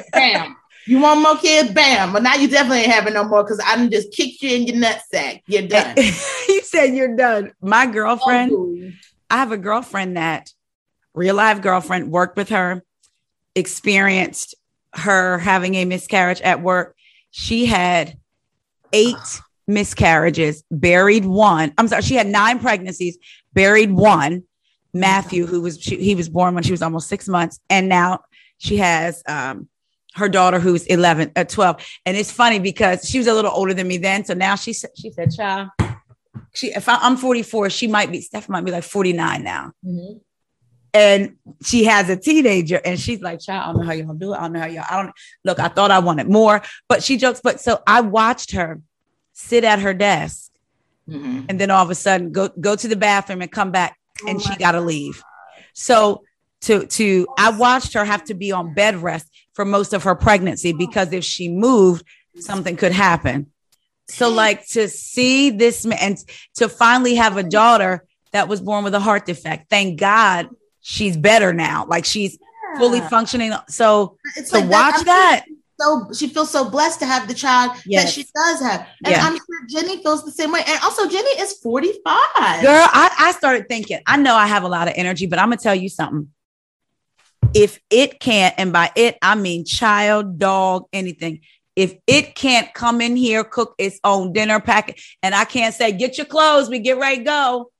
Bam. You want more kids? Bam. But now you definitely ain't having no more because I done just kicked you in your nutsack. You're done. he said you're done. My girlfriend, Oh, I have a girlfriend that real life girlfriend worked with her, experienced her having a miscarriage at work. She had eight miscarriages, buried one. I'm sorry, she had nine pregnancies, buried one. Matthew, who was she, he was born when she was almost six months, and now she has um her daughter who's 11 uh, 12 and it's funny because she was a little older than me then so now she said she said child she if I, i'm 44 she might be steph might be like 49 now Mhm. And she has a teenager and she's like child i don't know how y'all do it. I don't know how y'all i don't look i thought i wanted more but she jokes but so i watched her sit at her desk Mhm. and then all of a sudden go go to the bathroom and come back and Oh she got to leave. So to to i watched her have to be on bed rest for most of her pregnancy because if she moved something could happen. So like to see this man and to finally have a daughter that was born with a heart defect thank god she's better now like she's fully functioning so It's to like watch I'm that so she feels so blessed to have the child that Yes. she does have. And Yeah. I'm sure Jennie feels the same way. And also Jennie is 45. Girl, I, I started thinking, I know I have a lot of energy, but I'm gonna tell you something. If it can't, and by it, I mean child, dog, anything. If it can't come in here, cook its own dinner packet, and I can't say, get your clothes, we get ready go,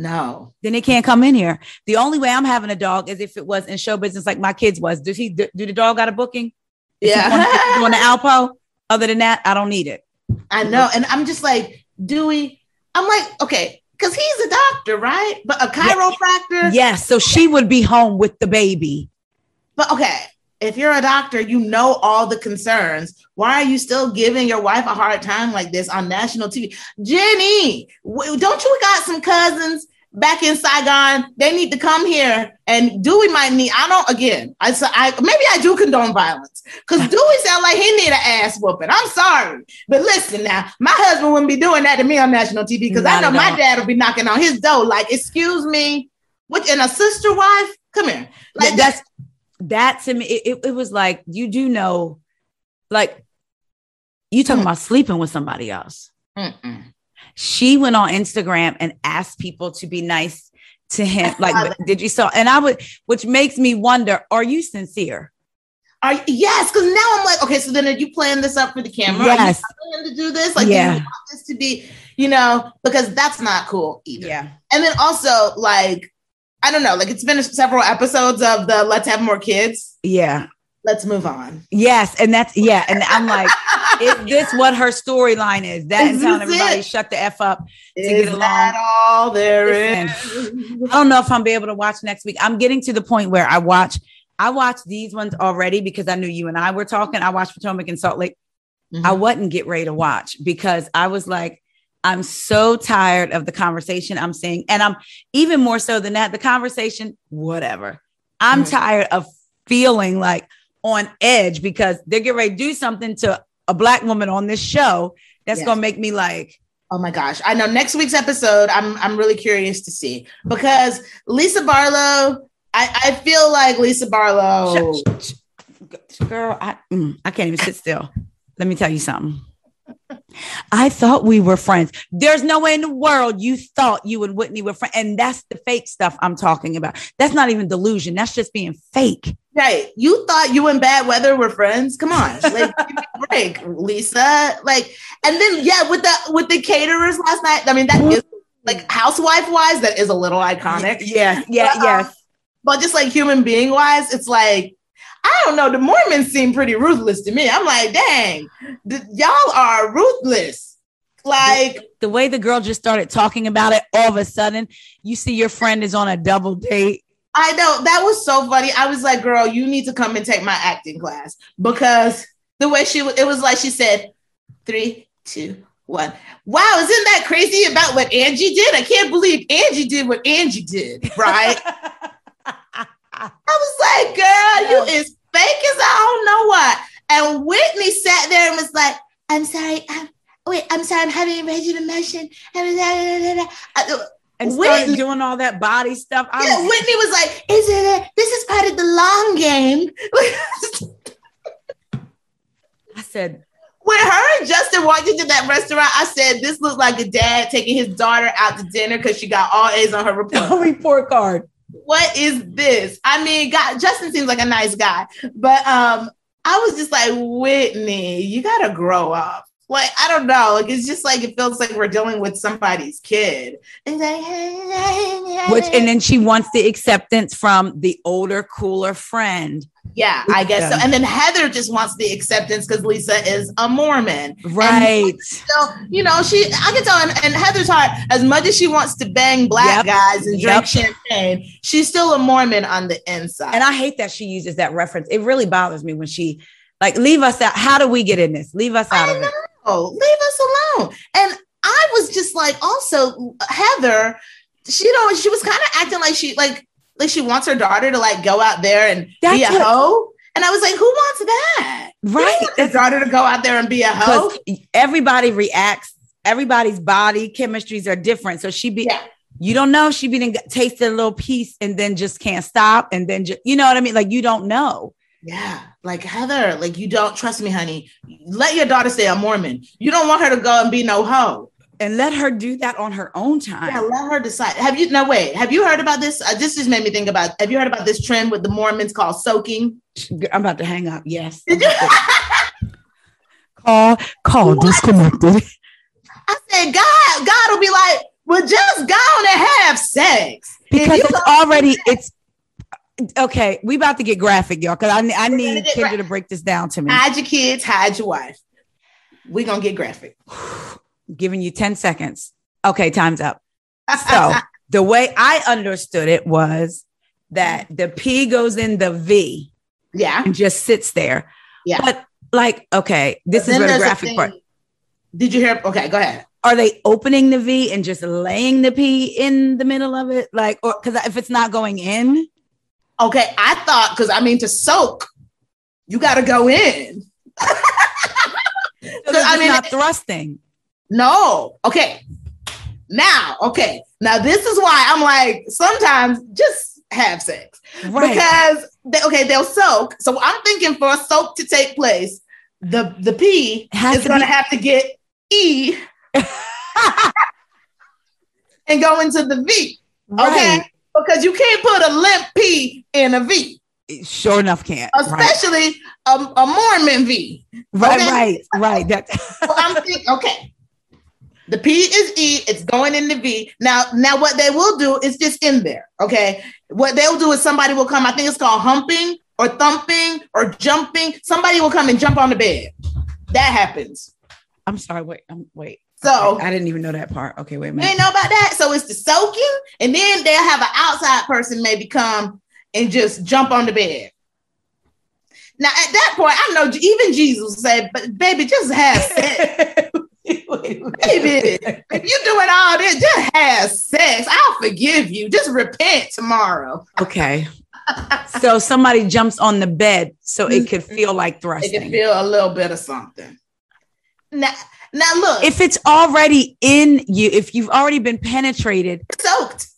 No. then it can't come in here. The only way I'm having a dog is if it was in show business like my kids was. Does he do, the dog got a booking? Is Yeah. going, is he doing the Alpo? Other than that, I don't need it. I know. And I'm just like, Duy, I'm like, okay, because he's a doctor, right? But a chiropractor. Yes, so she would be home with the baby. But okay, if you're a doctor, you know all the concerns. Why are you still giving your wife a hard time like this on national TV? Jennie, don't you got some cousins back in Saigon? They need to come here. And Duy might need, I don't, again, I, I maybe I do condone violence because Duy sound like he need an ass whooping. I'm sorry. But listen now, my husband wouldn't be doing that to me on national TV because I know my dad will be knocking on his door like, excuse me, what, and a sister wife? Come here. Like that's that to me. It, it, was like you do know, like you talking Hmm. about sleeping with somebody else. Mm-mm. She went on Instagram and asked people to be nice to him. Like, did you saw? And I would, which makes me wonder: Are you sincere? Are you, yes, because now I'm like, okay, so then are you planning this up for the camera? Yes. Are you planning to do this? Like, Yeah. you want this to be, you know, because that's not cool either. Yeah, And then also, like, I don't know, like it's been several episodes of the Let's Have More Kids. yeah, Let's move on. yes, and that's yeah. And I'm like, is this what her storyline is? That is telling everybody it? shut the f up. Is get that all there is? I don't know if I'm be able to watch next week. I'm getting to the point where I watch. I watched these ones already because I knew you and I were talking. I watched Potomac and Salt Lake. Mhm. I wasn't get ready to watch because I was like, I'm so tired of the conversation I'm seeing. And I'm even more so than that, the conversation, whatever. I'm Mhm. tired of feeling like on edge because they're getting ready to do something to a black woman on this show that's Yes. gonna make me like, Oh my gosh. I know next week's episode, I'm I'm really curious to see because Lisa Barlow, I, I feel like Lisa Barlow. Sh- sh- girl, I, mm, I can't even sit still. Let me tell you something. I thought we were friends. There's no way in the world you thought you and Whitney were friends. And that's the fake stuff I'm talking about. That's not even delusion. That's just being fake. Right. You thought you and bad weather were friends? Come on. Like give me a break, Lisa. Like, and then yeah, with the with the caterers last night. I mean, that is like housewife wise, that is a little iconic. Yeah, yeah, But, um, yes. But just like human being wise, it's like, I don't know. The Mormons seem pretty ruthless to me. I'm like, dang, th- y'all are ruthless. Like, The way the girl just started talking about it, all of a sudden, you see your friend is on a double date. I know that was so funny. I was like, girl, you need to come and take my acting class because the way she it was like she said, three, two, one. Wow, isn't that crazy about what Angie did? I can't believe Angie did what Angie did, right? I was like, girl, you is fake as I don't know what. And Whitney sat there and was like, I'm sorry. I'm, wait, I'm sorry. I'm having a range of emotion. And started Whitney- doing all that body stuff. I yeah, was- Whitney was like, "Is it? This is part of the long game." I said, when her and Justin walked into that restaurant, I said, "This looks like a dad taking his daughter out to dinner because she got all A's on her report." report card. what is this? I mean, God, Justin seems like a nice guy, but um, I was just like, Whitney, you gotta grow up. Like, I don't know. Like, it's just like it feels like we're dealing with somebody's kid. And like, Which and then she wants the acceptance from the older, cooler friend. yeah, I guess so. And then Heather just wants the acceptance because Lisa is a Mormon. Right. So, you know, she, I can tell, and, and Heather's heart, as much as she wants to bang black Yep. guys and Yep. drink champagne, she's still a Mormon on the inside. And I hate that she uses that reference. It really bothers me when she like leave us out. How do we get in this? Leave us out I of it. Know, leave us alone. And I was just like, also, Heather, she don't, she was kind of acting like she, like, like she wants her daughter to like go out there and be a what- hoe. And I was like, who wants that? Right. want your daughter to go out there and be a hoe. Everybody reacts, everybody's body chemistries are different. So she be Yeah. you don't know. She be tasted a little piece and then just can't stop. And then just you know what I mean? Like you don't know. Yeah, like Heather, like you don't trust me, honey. Let your daughter stay a Mormon. You don't want her to go and be no hoe. And let her do that on her own time. Yeah, let her decide. Have you? No, wait. Have you heard about this? Uh, this just made me think about. Have you heard about this trend with the Mormons called soaking? I'm about to hang up. Yes. Did you? Call call disconnected. I said, God, God will be like, well, just go on and have sex because it's already it's okay. We about to get graphic, y'all. Because I, I We're need Kendra gra- to break this down to me. Hide your kids, hide your wife. We gonna get graphic. Giving you 10 seconds. Okay, time's up. So the way I understood it was that the P goes in the V yeah, and just sits there. yeah. But like, okay, this is where the graphic part. Did you hear? Okay, go ahead. Are they opening the V and just laying the P in the middle of it? Like, or because if it's not going in, Okay, I thought because I mean to soak, you got to go in. so I mean, not thrusting. No. Okay. Now, okay. Now this is why I'm like sometimes just have sex Right. because they, okay they'll soak. So I'm thinking for a soak to take place, the the P Has is to going to be- have to get E and go into the V. Okay. Right. Because you can't put a limp P in a V, Sure enough, can't. Right. especially a, a Mormon V. Right, okay. right, right. That So I'm thinking, okay. The P is E, it's going in the V. Now, now what they will do is just in there. Okay. What they'll do is somebody will come, I think it's called humping or thumping or jumping. Somebody will come and jump on the bed. That happens. I'm sorry. Wait, um, wait. So I didn't even know that part. Okay, wait a you minute. ain't know about that. So it's the soaking, and then they'll have an outside person maybe come and just jump on the bed. Now at that point, I know even Jesus said, "But baby, just have sex." Baby, if you're doing all this, just have sex. I'll forgive you. Just repent tomorrow. Okay. so somebody jumps on the bed so it mm-hmm. could feel like thrusting. It can feel a little bit of something. Now, now look, if it's already in you, if you've already been penetrated, soaked.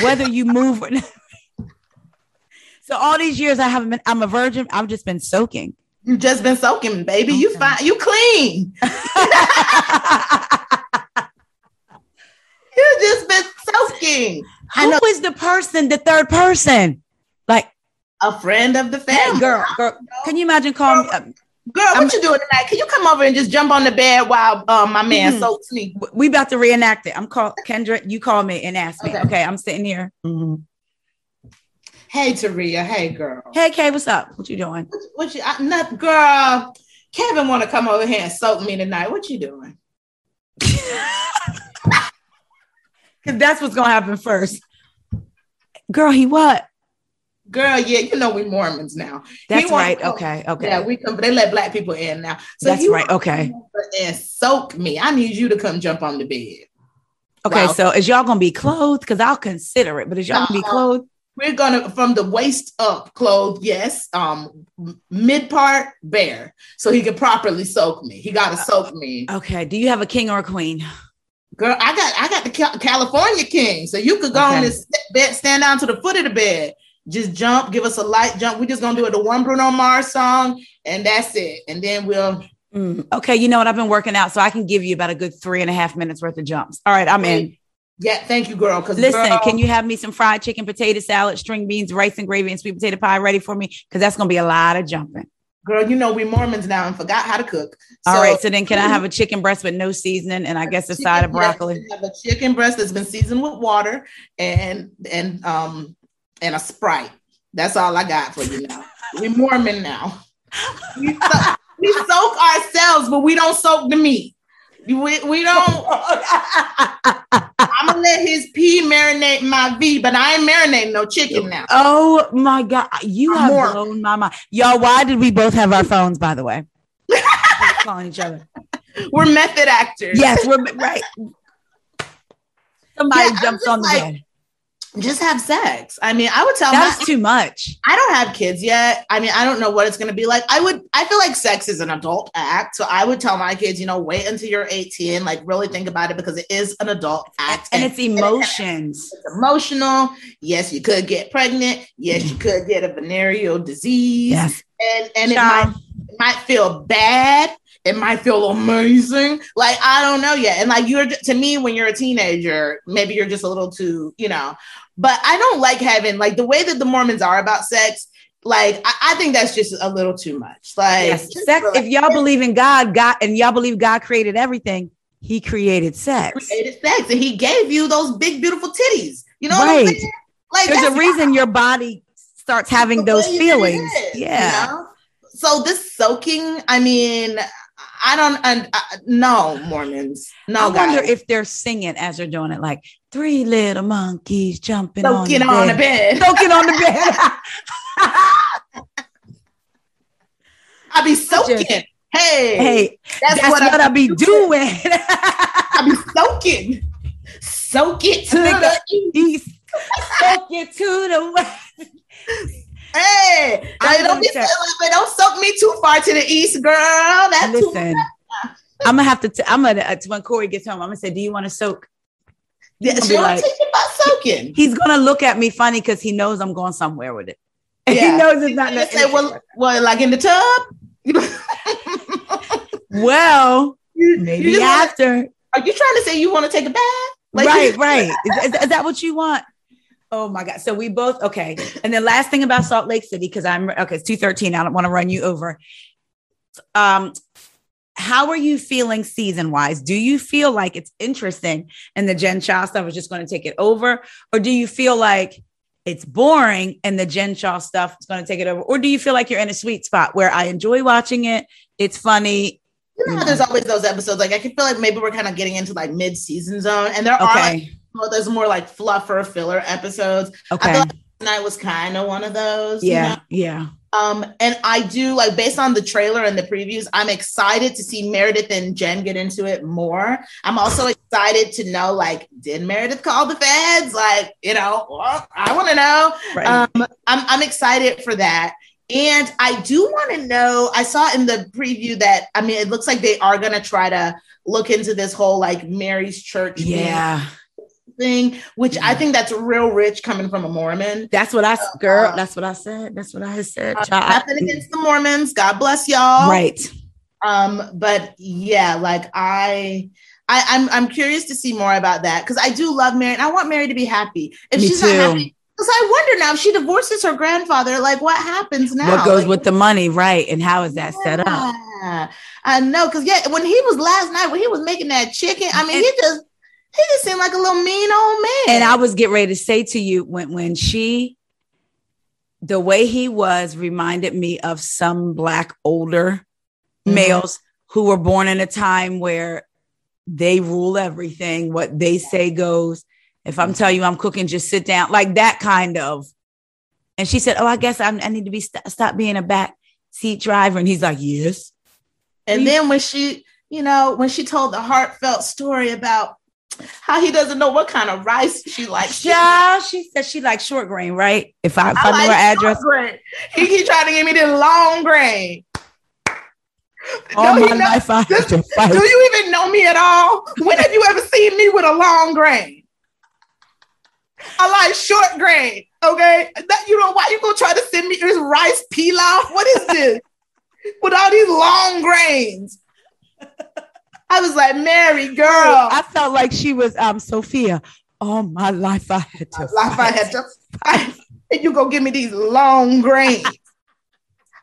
whether you move or not. So all these years I haven't been, I'm a virgin. I've just been soaking. You've just been soaking, baby. You Okay. fine. You clean. You just been soaking. Who is the person, the third person? Like, a friend of the hey, family. girl, girl, can you imagine calling me? Girl, what you doing tonight? Can you come over and just jump on the bed while um, my man Mhm. soaks me? we about to reenact it. I'm called Kendra. You call me and ask me. Okay. Okay, I'm sitting here. Mhm. Hey, Taria. Hey, girl. Hey, Kay, what's up? What you doing? What, what you? I, not, girl. Kevin want to come over here and soak me tonight. What you doing? Because that's what's gonna happen first. Girl, he what? Girl, yeah, you know we Mormons now. That's right. come- Okay, okay. Yeah, we come. They let black people in now. So That's right, okay. And soak me. I need you to come jump on the bed. okay, Wow. so is y'all gonna be clothed? Because I'll consider it, but is y'all gonna be clothed? We're gonna from the waist up, clothed. Yes. Um, mid part bare, so he can properly soak me. He got to soak me. Okay. Do you have a king or a queen? Girl, I got I got the California King, so you could go on this bed, stand down to the foot of the bed, just jump, give us a light jump. We're just gonna do it the one Bruno Mars song, and that's it. And then we'll Mm, okay, you know what? I've been working out, so I can give you about a good three and a half minutes worth of jumps. All right, I'm in. yeah. Thank you, girl. Because Listen, can you have me some fried chicken, potato salad, string beans, rice and gravy, and sweet potato pie ready for me? Because that's gonna be a lot of jumping. girl? You know we Mormons now and forgot how to cook. All right, so then can I have a chicken breast with no seasoning and I guess a side of chicken breast- broccoli? Have a chicken breast that's been seasoned with water and and um and a sprite. That's all I got for you now. We're Mormon now. We, so- we soak ourselves, but we don't soak the meat. We, we don't. I'm gonna let his pee marinate my V, but I ain't marinating no chicken now. Oh my god, you I'm have more- blown my mind, y'all. Why did we both have our phones? By the way, We're calling each other. We're method actors. Yes, we're right. Somebody Yeah, I'm jumps on the like- bed. Just have sex. I mean, I would tell my, That's too much. I don't have kids yet. I mean, I don't know what it's going to be like. I would, I feel like sex is an adult act. So I would tell my kids, you know, wait until you're 18, like really think about it because it is an adult act. And it's emotions. it's emotional. Yes, you could get pregnant. Yes, you could get a venereal disease. Yes. And, and it might, it might feel bad. It might feel amazing. Like, I don't know yet. And like, you're, to me, when you're a teenager, maybe you're just a little too, you know, but I don't like having like the way that the Mormons are about sex. Like I, I think that's just a little too much. Like Yes. Sex. relax. If y'all believe in God, God, and y'all believe God created everything, He created sex. created sex and he gave you those big beautiful titties. You know what Right. I'm saying? Like There's a reason your body starts having those feelings. is, you Yeah. know? So this soaking, I mean, I don't. And uh, no Mormons. No I wonder guys. if they're singing as they're doing it, like three little monkeys jumping on the on the bed. bed. Soaking on the bed. I be soaking. Hey, hey, that's, that's, what, I be doing. I be soaking. Soak it to I the east. Soak it to the west. Hey, I'm don't, but don't soak me too far to the east, girl. That's too Listen, I'm gonna have to. T- I'm gonna uh, when Corey gets home. I'm gonna say, "Do you want to soak?" Yeah, I'll she don't like- about soaking. He's gonna look at me funny because he knows I'm going somewhere with it. And he knows it's not. Say, well, well, like in the tub. well, You- maybe you just wanna- after. are you trying to say you want to take a bath? Like- right, right. Is, is- is that what you want? Oh my God. So we both okay. And then last thing about Salt Lake City, because I'm okay, it's 213. I don't want to run you over. Um, how are you feeling season wise? Do you feel like it's interesting and the Jen Shah stuff is just going to take it over? Or do you feel like it's boring and the Jen Shah stuff is going to take it over? Or do you feel like you're in a sweet spot where I enjoy watching it? It's funny. You know how there's always those episodes. Like I can feel like maybe we're kind of getting into like mid-season zone, and there are like, well, there's more like fluffer filler episodes. I Okay. feel like tonight was kind of one of those. you Yeah. know? Yeah. Um, and I do like based on the trailer and the previews, I'm excited to see Meredith and Jen get into it more. I'm also excited to know like, did Meredith call the feds? Like, you know, well, I want to know. Right. Um, I'm I'm excited for that. And I do want to know. I saw in the preview that I mean, it looks like they are going to try to look into this whole like Mary's church. yeah. thing, which I think that's real rich coming from a Mormon. That's what I, girl. That's what I said. That's what I said. Uh, nothing against the Mormons. God bless y'all. right. Um, but yeah, like I, I I'm I'm curious to see more about that because I do love Mary and I want Mary to be happy. If Me she's too. not happy, because I wonder now if she divorces her grandfather, like what happens now? What goes Like, with the money, right? And how is that set up? I know because yeah, when he was last night when he was making that chicken, I mean And- he just he just seemed like a little mean old man. And I was getting ready to say to you when when she, the way he was reminded me of some black older Mhm. males who were born in a time where they rule everything. What they say goes. If I'm telling you I'm cooking, just sit down, like that kind of. And she said, "Oh, I guess I'm, I need to be st- stop being a back seat driver." And he's like, "Yes." And then when she, you know, when she told the heartfelt story about how he doesn't know what kind of rice she likes. Yeah, she said she likes short grain, right? If I, if I, I knew like her address. He keep trying to give me this long grain. all Do my life I had to fight. Do you even know me at all? When have you ever seen me with a long grain? I like short grain. Okay, that you know why you gonna try to send me this rice pilaf? What is this? with all these long grains. I was like, Mary, girl. I felt like she was um Sofia. All my life I had to life I had to fight. And you go give me these long grains.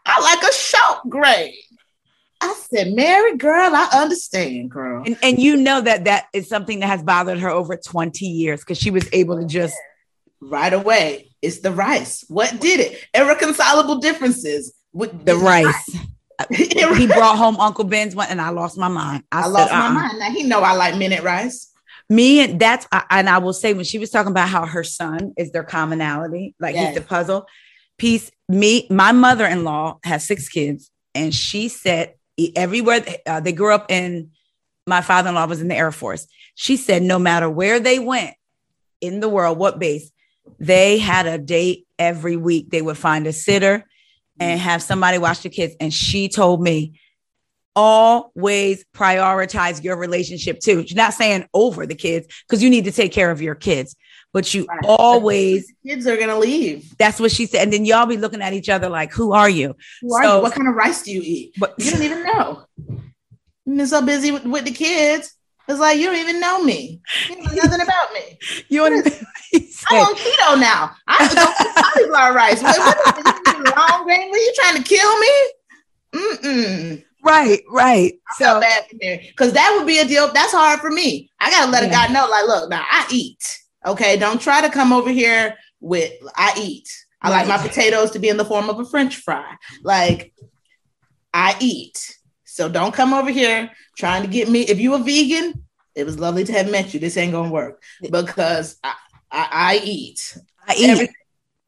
I like a short grain. I said, Mary, girl, I understand, girl. And, and you know that that is something that has bothered her over 20 years because she was able to just Right away, it's the rice. What did it? Irreconcilable differences with the rice. he he brought home Uncle Ben's one and I lost my mind. I, I said, lost my uh-uh. mind. Now he know I like minute rice. Me and that's I- and I will say when she was talking about how her son is their commonality, like Yes. he's the puzzle piece. Me, my mother-in-law has six kids, and she said everywhere uh, they grew up in. My father-in-law was in the Air Force. She said no matter where they went in the world, what base, they had a date every week. They would find a sitter and have somebody watch the kids. And she told me always prioritize your relationship too. She's not saying over the kids because you need to take care of your kids, but you Right. always, Kids are gonna leave. that's what she said. And then y'all be looking at each other like, who are you? Who are So- you? What kind of rice do you eat? But You don't even know. You've been so busy with, with the kids. It's like you don't even know me. You know nothing about me. you he I'm on keto now. I don't eat cauliflower rice. What, what is this? You long grain? Were you trying to kill me? Mm-mm. right, right. I So bad for because that would be a deal. That's hard for me. I gotta let a guy know, like, look, now I eat. Okay, don't try to come over here with I eat. I like my potatoes to be in the form of a French fry. Like I eat. So don't come over here trying to get me. If you a vegan, it was lovely to have met you. This ain't gonna work because I, I, I eat. I eat. Every-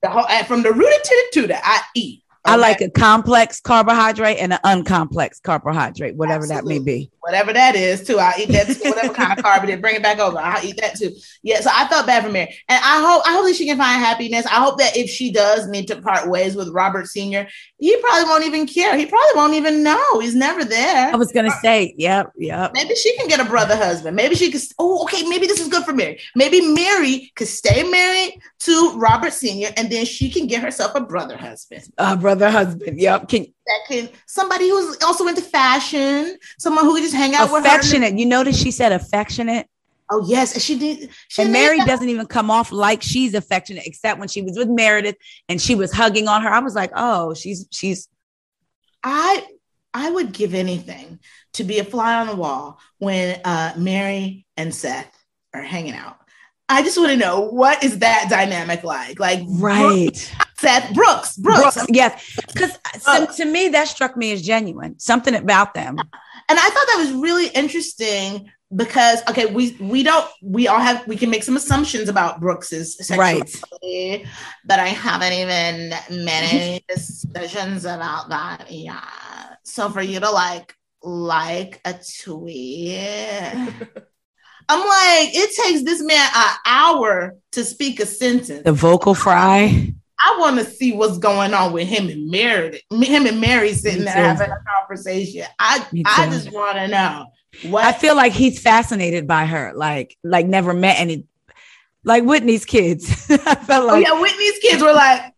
The whole from the rooted to the tutor, I eat. I like a complex carbohydrate and an uncomplex carbohydrate, whatever that may be. whatever that is too. I'll eat that too. Whatever kind of carb it is, bring it back over. I'll eat that too. Yeah. So I felt bad for Mary, and I hope I hope that she can find happiness. I hope that if she does need to part ways with Robert Senior, he probably won't even care. He probably won't even know. He's never there. I was gonna say, yep, yep. Maybe she can get a brother husband. Maybe she could. Oh, okay. Maybe this is good for Mary. Maybe Mary could stay married to Robert Senior, and then she can get herself a brother husband. Uh, brother, husband. Yep. Can That can somebody who's also into fashion, someone who can just hang out with affectionate. You notice she said affectionate. Oh yes, and she did. She and Mary doesn't even come off like she's affectionate, except when she was with Meredith and she was hugging on her. I was like, oh, she's she's I I would give anything to be a fly on the wall when uh, Mary and Seth are hanging out. I just want to know what is that dynamic like? Like Brooks- right. Seth Brooks, Brooks, Brooks, yes, because Oh. Uh, to me that struck me as genuine. Something about them. and I thought that was really interesting because okay, we we don't we all have we can make some assumptions about Brooks's sexuality, but I haven't even many decisions about that yeah So for you to like like a tweet. I'm like, it takes this man an hour to speak a sentence. The vocal fry. I want to see what's going on with him and Mary. Him and Mary sitting there having a conversation. I I just want to know what I feel like he's fascinated by her. Like, like never met any. like Whitney's kids. I felt oh, like Oh, yeah, Whitney's kids were like,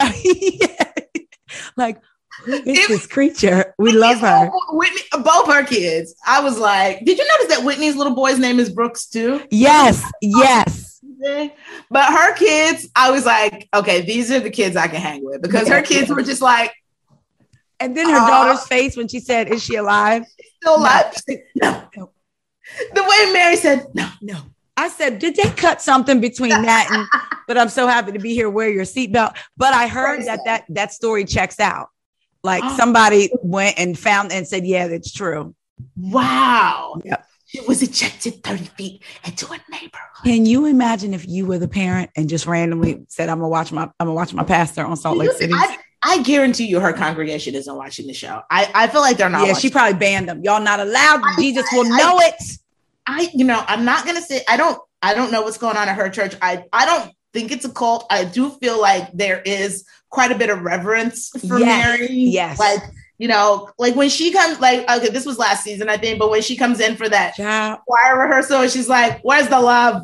Yeah. like who is It- this creature? We love her. Whitney, uh, both her kids. I was like, did you notice that Whitney's little boy's name is Brooks too? Yes, oh, yes. But her kids, I was like, okay, these are the kids I can hang with because her kids were just like, And then her Aw. daughter's face when she said, "Is she alive?" still alive. No. No. The way Mary said, no. No. I said, did they cut something between that and? But I'm so happy to be here. Wear your seatbelt. But I heard that that that story checks out. Like Oh. somebody went and found and said, yeah, that's true. Wow. Yep. She was ejected 30 feet into a neighborhood. Can you imagine if you were the parent and just randomly said, "I'm gonna watch my I'm gonna watch my pastor on Salt Lake City"? I, I guarantee you her congregation isn't watching the show. I, I feel like they're not yeah, watching. she probably banned them. Y'all not allowed. I- Jesus will know it. I, you know, I'm not gonna say I don't I don't know what's going on at her church. I I don't think it's a cult. I do feel like there is quite a bit of reverence for Yes, Mary. yes. Like, you know, like when she comes, like, okay, this was last season, I think, but when she comes in for that Child. choir rehearsal, and she's like, Where's the love?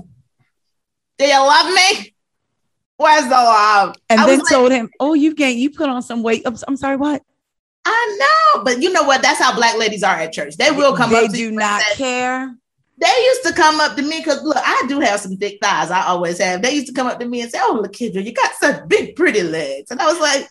Do you love me? Where's the love? And I then like, told him, "Oh, you've gained. You put on some weight. I'm, I'm sorry. What? I know, but you know what? That's how black ladies are at church. They will come They up to do not care. They used to come up to me because look, I do have some thick thighs. I always have. They used to come up to me and say, "Oh, Lakendra, you got such big, pretty legs," and I was like,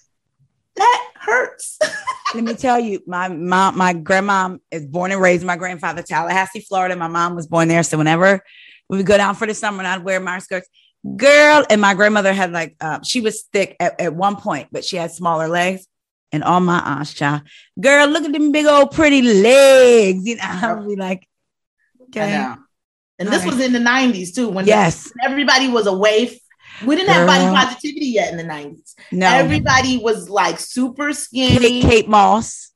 "That hurts." Let me tell you, my mom, my grandma is born and raised. My grandfather, Tallahassee, Florida. My mom was born there. So whenever we would go down for the summer, and I'd wear my skirts, girl. And my grandmother had like, uh, she was thick at, at one point, but she had smaller legs. And all my aunts, child, girl, look at them big old pretty legs. You know, I would be like, okay, know. And this All right. was in the '90s too, when yes, everybody was away. f- We didn't have body positivity yet in the '90s. no, Everybody was like super skinny. Kate, Kate Moss,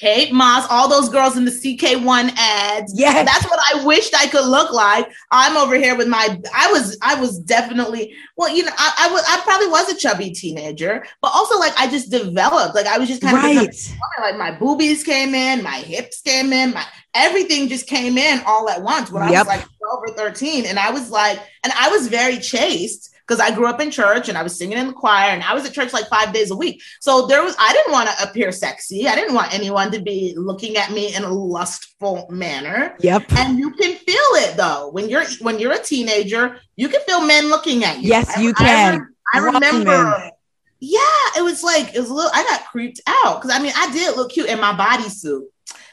Kate Moss, all those girls in the CK1 ads. Yeah. That's what I wished I could look like. I'm over here with my. I was. I was definitely. Well, you know, I, I was. I probably was a chubby teenager, but also like I just developed. Like I was just kind of right, like my boobies came in, my hips came in, my everything just came in all at once when I was like 12 or 13. And I was like, and I was very chaste because I grew up in church and I was singing in the choir and I was at church like five days a week. So there was, I didn't want to appear sexy. I didn't want anyone to be looking at me in a lustful manner. yep, And you can feel it though. When you're when you're a teenager, you can feel men looking at you. Yes, I- you I can. rem- I, remember. Yeah, it was like it was a little. I got creeped out because I mean I did look cute in my bodysuit.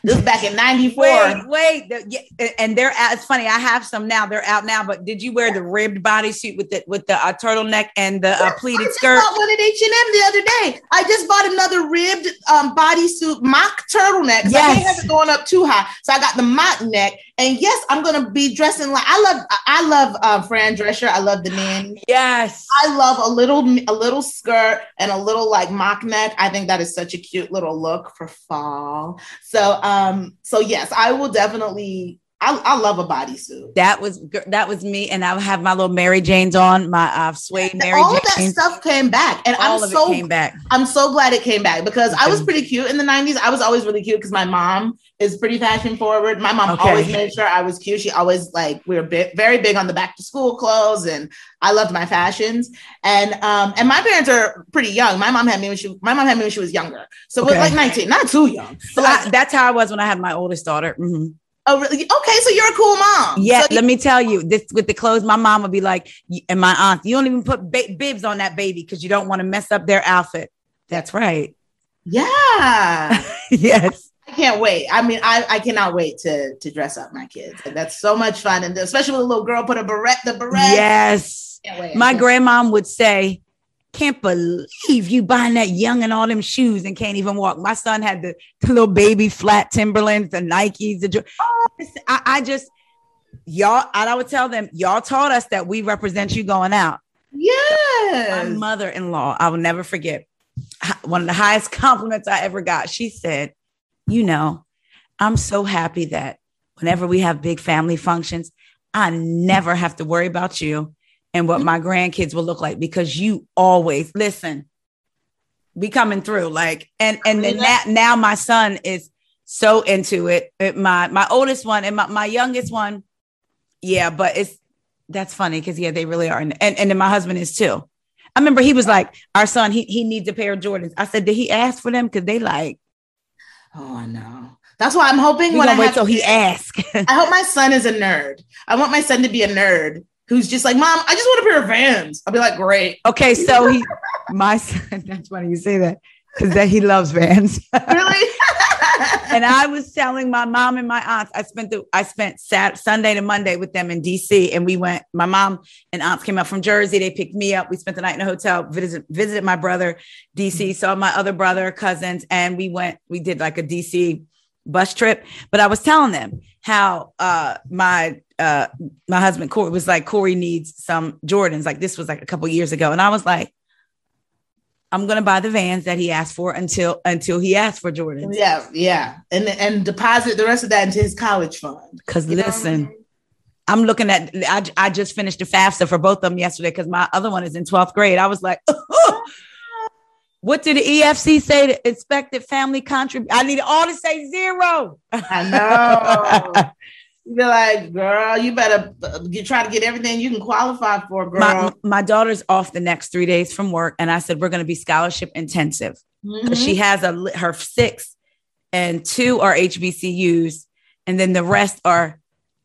This was back in '94. Wait, wait. The- yeah, and they're out. It's funny. I have some now. They're out now. But did you wear the ribbed bodysuit with the with the uh, turtleneck and the uh, I pleated just skirt? bought one at H and M the other day. I just bought another ribbed um, bodysuit mock turtleneck. 'cause I can't Yes. have it going up too high, so I got the mock neck. And yes, I'm gonna be dressing like I love. I love uh, Fran Drescher. I love the nanny. Yes. I love a little a little skirt and a little like mock neck. I think that is such a cute little look for fall. So um so yes, I will definitely I, I love a bodysuit. That was that was me, and I have my little Mary Janes on, my uh, suede Mary Jane's. All of that stuff came back, and All I'm of so it came back. I'm so glad it came back because I was pretty cute in the 90s. I was always really cute because my mom is pretty fashion forward. My mom Okay. always made sure I was cute. She always like we were bi- very big on the back to school clothes, and I loved my fashions. And um and my parents are pretty young. My mom had me when she my mom had me when she was younger, so it was like 19, not too young. So I, that's how I was when I had my oldest daughter. Mhm. Oh, really? Okay, so you're a cool mom. Yeah, So let me tell you, this with the clothes, my mom would be like, and my aunt, you don't even put ba- bibs on that baby because you don't want to mess up their outfit. That's right. yeah. yes. I can't wait. I mean, I, I cannot wait to to dress up my kids. And that's so much fun. And especially when a little girl put a beret, the beret. Yes. My grandmom would say, Can't believe you buying that young and all them shoes and can't even walk. My son had the, the little baby flat Timberlands, the Nikes, the I, I just y'all, and I would tell them, y'all taught us that we represent you going out. Yes, my mother-in-law, I will never forget. One of the highest compliments I ever got. She said, "You know, I'm so happy that whenever we have big family functions, I never have to worry about you and what my grandkids will look like because you always listen. We coming through, like, and and then that, now my son is so into it. It- My my oldest one and my, my youngest one, yeah, but it's That's funny because yeah, they really are, and, and and then my husband is too. I remember he was like, "Our son, he he needs a pair of Jordans." I said, "Did he ask for them?" Because they like. Oh, I know. That's why I'm hoping when I wait have till he asks. I hope my son is a nerd. I want my son to be a nerd who's just like, Mom, I just want a pair of Vans. I'll be like, Great. okay, so he, my son. That's funny you say that because that he loves Vans. Really? and I was telling my mom and my aunts. I spent the I spent Sat Sunday to Monday with them in DC, and we went. My mom and aunts came up from Jersey. They picked me up. We spent the night in a hotel. Visited visited my brother DC. Mm-hmm. Saw my other brother cousins, and we went. We did like a DC bus trip. But I was telling them how uh my uh my husband Corey was like Corey needs some Jordans. Like this was like a couple years ago, and I was like. I'm gonna buy the vans that he asked for until until he asked for Jordans. yeah, yeah. And and deposit the rest of that into his college fund. Because You know what I listen. I'm looking at. I, I just finished the FAFSA for both of them yesterday because my other one is in 12th grade. I was like, what did the EFC say? The expected family contribute. I need all to say zero. I know. you be like, girl, you better uh, you try to get everything you can qualify for, girl. my my daughter's off the next three days from work, and I said we're going to be scholarship intensive. Mhm. She has a her six, and two are HBCUs, and then the rest are.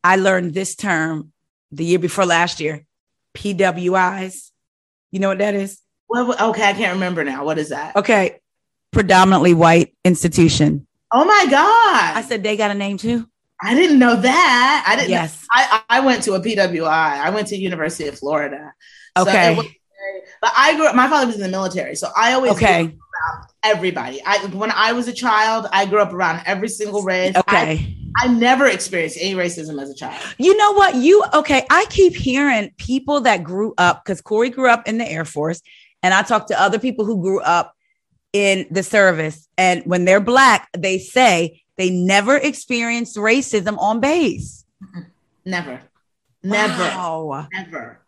I learned this term the year before last year, PWIs. You know what that is? Okay, I can't remember now. What is that? Okay, predominantly white institution. Oh my god! I said they got a name too. I didn't know that. I didn't. Yes. I I went to a PWI. I went to University of Florida. Okay. was but I grew up. My father was in the military, so I always Okay. everybody. I when I was a child, I grew up around every single race. I, Okay. I never experienced any racism as a child. You know what? You okay? I keep hearing people that grew up because Corey grew up in the Air Force, and I talk to other people who grew up in the service, and when they're black, they say they never experienced racism on base. Never, never, Wow. never.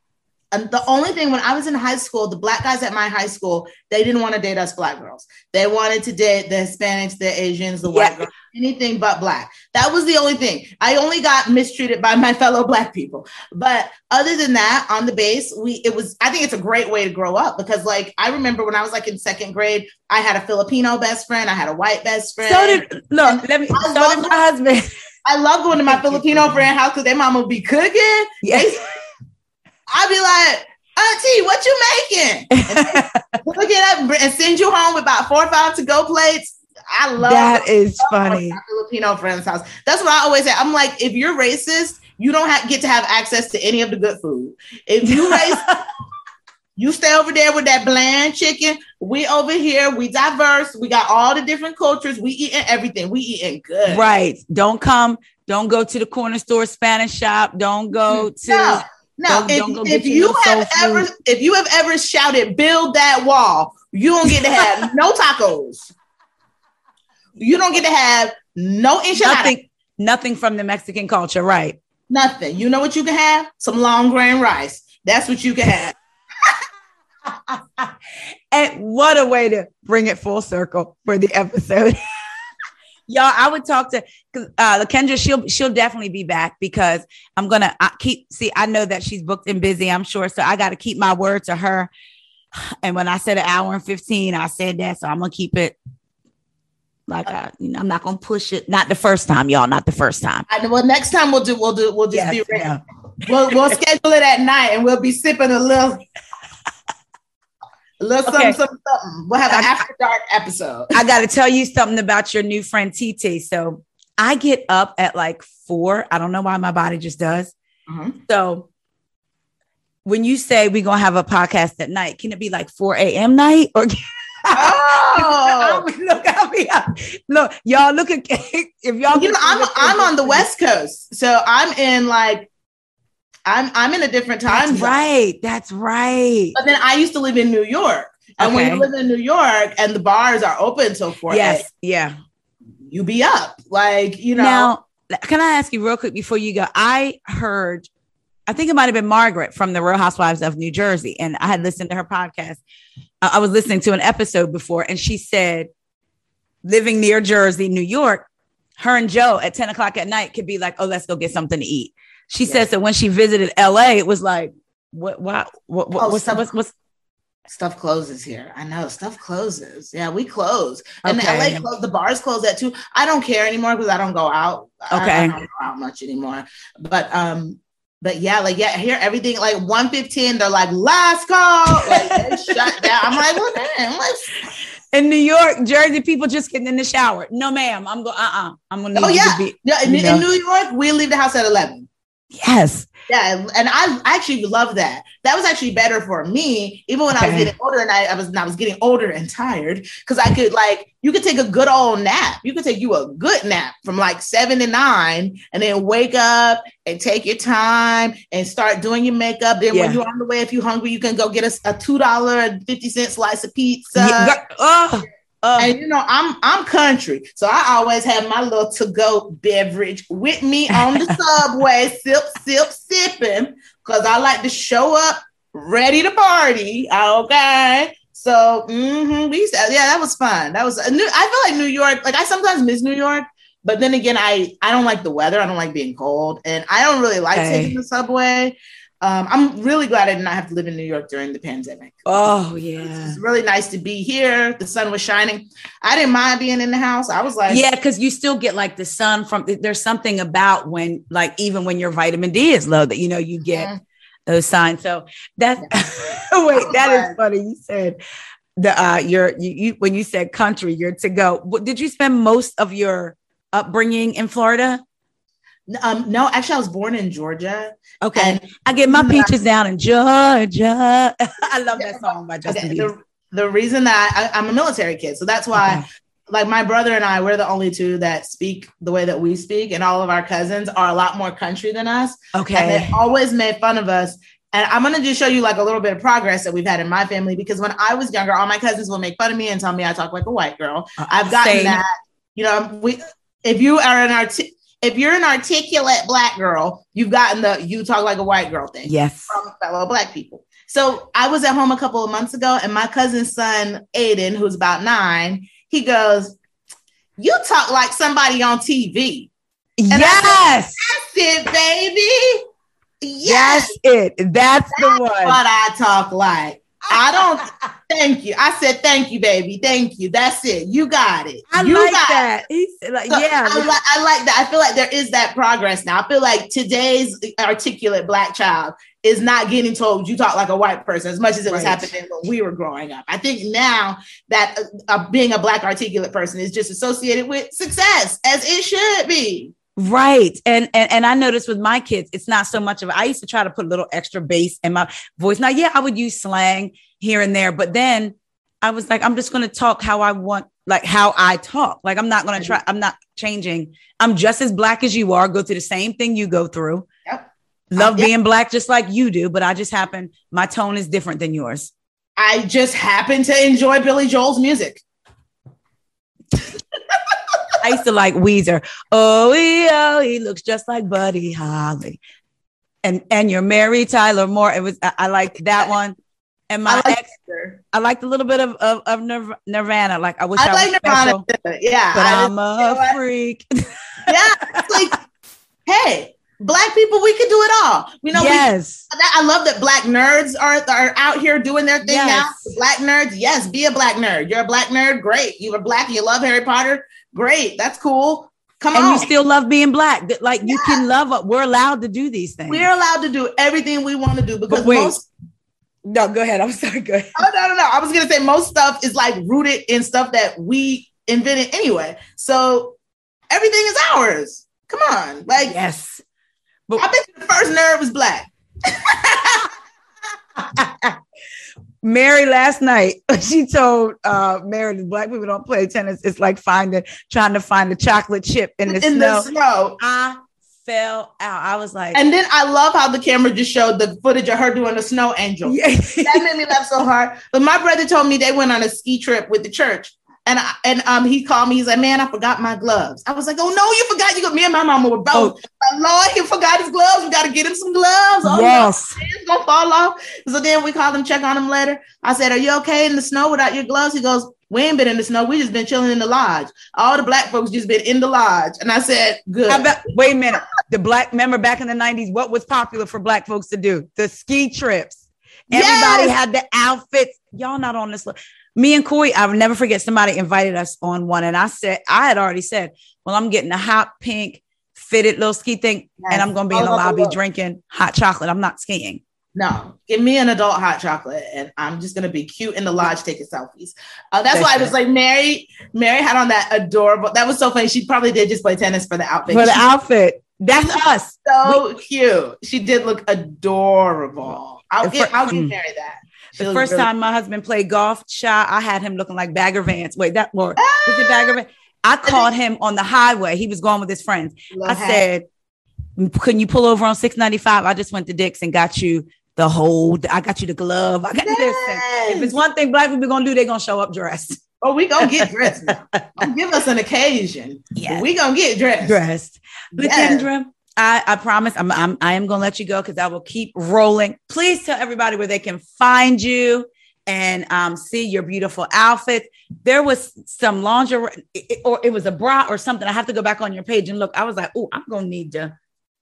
And the only thing when I was in high school, the black guys at my high school, they didn't want to date us black girls. They wanted to date the Hispanics, the Asians, the white Yeah. girls, anything but black. That was the only thing. I only got mistreated by my fellow black people. But other than that, on the base, we it was I think it's a great way to grow up because like I remember when I was like in second grade, I had a Filipino best friend, I had a white best friend. So did look. Let me. I So love did my husband. I love going to my Filipino friend house because their mama would be cooking. Yes. I'd be like, Auntie, what you making? Look it up and send you home with about four or five to go plates. I love that is funny. Filipino friend's house. That's what I always say. I'm like, if you're racist, you don't have, get to have access to any of the good food. If you racist, you stay over there with that bland chicken. We over here, we diverse. We got all the different cultures. We eating everything. We eating good. Right. Don't come. Don't go to the corner store Spanish shop. Don't go to. No, no. Don't- if, don't if you have ever, food. if you have ever shouted, "Build that wall," you don't get to have no tacos. You don't get to have no enchilada. Nothing. Nothing from the Mexican culture. Right. Nothing. You know what you can have? Some long grain rice. That's what you can have. And what a way to bring it full circle for the episode. Y'all, I would talk to uh Lakendra, she'll she'll definitely be back because I'm gonna I keep see, I know that she's booked and busy, I'm sure. So I gotta keep my word to her. And when I said an hour and 15, I said that. So I'm gonna keep it like I, you know, I'm not gonna push it. Not the first time, y'all, not the first time. I, well, next time we'll do. We'll do. We'll just Yes, be ready. yeah. We'll, we'll schedule it at night, and we'll be sipping a little, a little Okay. something, something, something. We'll have an I- after dark episode. I got to tell you something about your new friend TT. So I get up at like four. I don't know why my body just does. Mhm. So when you say we're gonna have a podcast at night, can it be like 4 a.m. night? Or Oh, look at me up. Look, y'all look at if y'all you know, I'm I'm on the West Coast, so I'm in like, I'm I'm in a different time That's right. That's right. But then I used to live in New York, and when you live in New York and the bars are open till four, Yes, yeah. you be up like you know. Now, can I ask you real quick before you go? I heard, I think it might have been Margaret from the Real Housewives of New Jersey, and I had listened to her podcast. Uh, I was listening to an episode before, and she said, living near Jersey, New York, her and Joe at 10 o'clock at night could be like, oh, let's go get something to eat. She says that when she visited LA, it was like, what, what, what, what Oh, what's, some- what's, what's, Stuff closes here. I know stuff closes. Yeah, we close. And Okay. the LA close, the bars close at two. I don't care anymore because I don't go out. Okay. I, don't go out much anymore. But um, but yeah, like yeah, here everything like 115, they're like, last call. Like shut down. I'm like, well, I'm like, in New York, Jersey, people just getting in the shower. No, ma'am, I'm going, uh uh-uh. I'm going to Oh, yeah. be, yeah, in, You know? in New York, we leave the house at 11. yes. Yeah, and I actually love that. That was actually better for me, even when I was getting older and I, I was and I was getting older and tired because I could like you could take a good old nap. You could take you a good nap from like seven to nine, and then wake up and take your time and start doing your makeup. Then Yeah. when you're on the way, if you're hungry, you can go get a, a two dollar and fifty cent slice of pizza. Yeah, oh, oh. And you know, I'm I'm country, so I always have my little to-go beverage with me on the subway, sip, sip, sipping, because I like to show up ready to party. Okay. So mhm, we used to, yeah, that was fun. That was a new, I feel like New York, like I sometimes miss New York, but then again, I I don't like the weather. I don't like being cold, and I don't really like Okay. taking the subway. Um, I'm really glad I did not have to live in New York during the pandemic. oh, yeah. It's really nice to be here. The sun was shining. I didn't mind being in the house. I was like, Yeah, because you still get like the sun from there's something about when like even when your vitamin D is low that you know you get Mhm. those signs. So that's wait, that is funny. You said the uh your you, you when you said country, you're to go. Did you spend most of your upbringing in Florida? Um, no, actually, I was born in Georgia. Okay. And I get my peaches down in Georgia. I love that song by Justin okay, Bieber. the, the reason that I, I'm a military kid, so that's why, Okay. like, my brother and I, we're the only two that speak the way that we speak, and all of our cousins are a lot more country than us. And Okay. they always made fun of us. And I'm gonna just show you like a little bit of progress that we've had in my family because when I was younger, all my cousins will make fun of me and tell me I talk like a white girl. I've gotten Uh, Same. that. You know, we if you are an arti- if you're an articulate black girl, you've gotten the you talk like a white girl thing Yes. from fellow black people. So I was at home a couple of months ago, and my cousin's son, Aiden, who's about nine, he goes, You talk like somebody on TV. I Yes. That's it, baby. Yes, That's it. That's the one. what I talk like. I don't thank you. I said thank you, baby. Thank you. That's it. You got it. I you like it. that. He's like, So yeah. I, li- I like that. I feel like there is that progress now. I feel like today's articulate black child is not getting told you talk like a white person as much as it was Right. happening when we were growing up. I think now that uh, uh, being a black articulate person is just associated with success as it should be. Right. And, and and I noticed with my kids, it's not so much of I used to try to put a little extra bass in my voice. Now, yeah, I would use slang here and there, but then I was like, I'm just gonna talk how I want, like how I talk. Like I'm not gonna try, I'm not changing. I'm just as black as you are, go through the same thing you go through. Yep. Love uh, Yep. being black just like you do, but I just happen my tone is different than yours. I just happen to enjoy Billy Joel's music. I used to like Weezer. Oh, he, oh, he looks just like Buddy Holly. And and you're Mary Tyler Moore. It was I, I liked that one. And my I like ex, I liked a little bit of of, of Nirvana. Like I wish I, I like special, Nirvana. too. Yeah. but I- I'm a freak. yeah. It's like, hey, black people, we can do it all. You know, we yes, That- I love that black nerds are, are out here doing their thing Yes. now. Black nerds, yes, be a black nerd. You're a black nerd, great. You're black and you love Harry Potter, great. That's cool. Come and on. you still love being black. Like you can love. We're allowed to do these things. We're allowed to do everything we want to do because most. no, go ahead. I'm sorry. Go ahead. Oh no, no, no! I was gonna say most stuff is like rooted in stuff that we invented anyway. So everything is ours. Come on, like Yes. I bet the first nerd was black. Mary last night, she told uh Mary that black people don't play tennis. It's like finding trying to find a chocolate chip in the in snow. the snow. I fell out. I was like, And then I love how the camera just showed the footage of her doing the snow angel. yeah. that made me laugh so hard. But my brother told me they went on a ski trip with the church. And I, and um he called me. He's like, "Man, I forgot my gloves." I was like, "Oh no, you forgot." You got me and my mama were both. My Lord, he forgot his gloves. We got to get him some gloves. Oh yes. no, it's gonna fall off. So then we called him, check on him later. I said, "Are you okay in the snow without your gloves?" He goes, "We ain't been in the snow. We just been chilling in the lodge. All the black folks just been in the lodge." And I said, "Good." Bet, wait a minute. the black member back in the 90s, what was popular for black folks to do? The ski trips. Everybody Yes! had the outfits. Y'all not on this list. Me and Corey, I'll never forget somebody invited us on one. And I said, I had already said, Well, I'm getting a hot pink fitted little ski thing, and I'm gonna be in the lobby look. drinking hot chocolate. I'm not skiing. No, give me an adult hot chocolate, and I'm just gonna be cute in the lodge taking selfies. Uh, that's why I was like, Mary. Mary had on that adorable. That was so funny. She probably did just play tennis for the outfit. For the She's outfit. That's us. so cute. She did look adorable. I'll The give. I'll give mm. Mary that. The first really- time my husband played golf shot, I had him looking like Bagger Vance. Wait, that or is it Bagger Vance? I ah! called him on the highway. He was going with his friends. Little I said, "Couldn't you pull over on 695?" I just went to Dick's and got you the whole. I got you the glove. I got listen. If it's one thing black people gonna do, they're gonna show up dressed. "Oh, we gonna get dressed. now. Give us an occasion. Yes. we gonna get dressed. Dressed. But Yes. Kendra, I, I promise I'm, I'm I am gonna let you go because I will keep rolling. Please tell everybody where they can find you and um, see your beautiful outfits. There was some lingerie, or it was a bra or something. I have to go back on your page and look. I was like, oh, I'm gonna need to.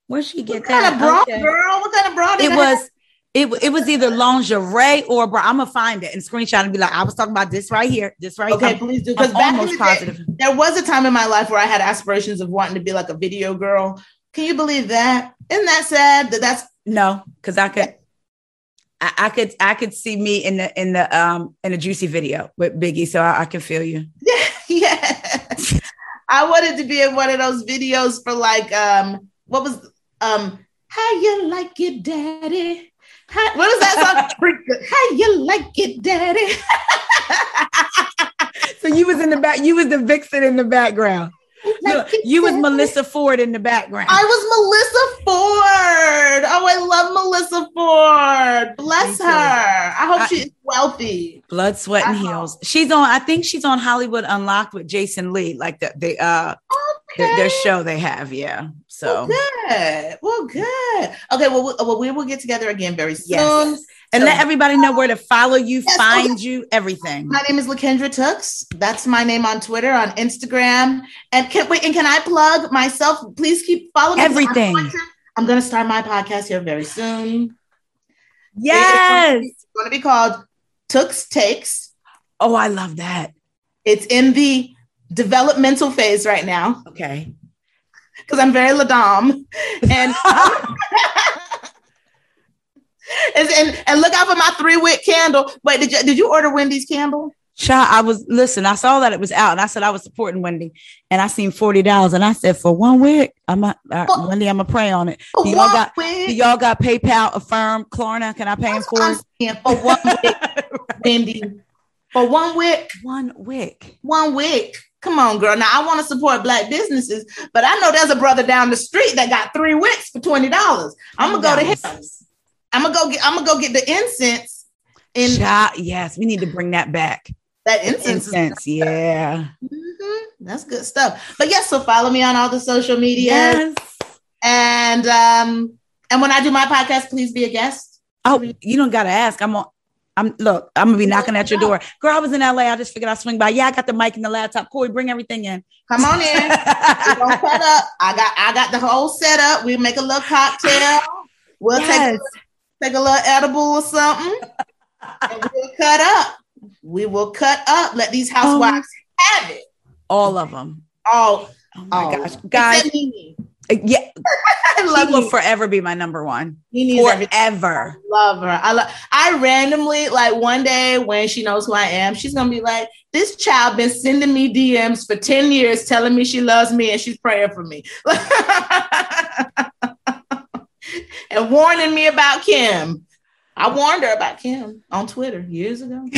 Where'd she get What kind that? of bra, Okay. girl? What kind of bra? did It I was. It, it was either lingerie or bra. I'm gonna find it and screenshot and be like, I was talking about this right here, this right here. Okay, here. please do. Because almost the day, positive. there was a time in my life where I had aspirations of wanting to be like a video girl. Can you believe that? Isn't that sad? That that's No, because I could, I, I could, I could see me in the in the um in a juicy video with Biggie, so I, I can feel you. yeah. I wanted to be in one of those videos for like um what was um how you like it, daddy? How, what was that song? how you like it, daddy? So you was in the back, you was the vixen in the background. You, was. Melissa Ford in the background. I was Melissa Ford. Oh, I love Melissa Ford. Bless her. I hope I- she's wealthy. Blood, sweat, and heels. She's on. I think she's on Hollywood Unlocked with Jason Lee, like the the uh their, their show they have. Yeah. So Well, good. Well, good. Okay. Well, we, well, we will get together again very soon. Yes. And So- let everybody know where to follow you, Yes, find you, everything. My name is Lakendra Tooks. That's my name on Twitter, on Instagram. And can wait, and can I plug myself? Please keep following. Everything. I'm going to- I'm going to start my podcast here very soon. Yes. It's going to be called Tooks Takes. Oh, I love that. It's in the developmental phase right now Okay. because I'm very Ladom. And, and, and, and look out for my three wick candle. Wait, did you, did you order Wendy's candle? Child, I was listen. I saw that it was out, and I said I was supporting Wendy, and I seen forty dollars, and I said for one wick, I'm a, Well- Wendy. I'm gonna pray on it. Do y'all got wick. do y'all got PayPal, Affirm, Klarna? Can I pay him That's for it? For one wick, Wendy. For one wick, One wick. one wick. Come on, girl. Now I want to support black businesses, but I know there's a brother down the street that got three wicks for twenty dollars. I'm gonna go to him. I'm gonna go get. I'm gonna go get the incense. In Child, yes, we need to bring that back. that incense. Incense, yeah. Mhm. That's good stuff. But yes, so follow me on all the social media, Yes. and um, and when I do my podcast, please be a guest. Oh, you don't gotta ask. I'm on. I'm look. I'm gonna be knocking at your door, girl. I was in LA. I just figured I'd swing by. Yeah, I got the mic and the laptop. Corey, bring everything in. Come on in. gonna cut up. I got I got the whole setup. We make a little cocktail. We'll Yes. take take a little edible or something, and we'll cut up. We will cut up. Let these oh housewives have it. All of them. Oh, Oh my oh. gosh, guys. Uh, yeah, I love she will forever be my number one. Nene's everything. Forever. love her. I love. I randomly like one day when she knows who I am, she's gonna be like, "This child been sending me DMs for ten years, telling me she loves me and she's praying for me, and warning me about Kim." I warned her about Kim on Twitter years ago.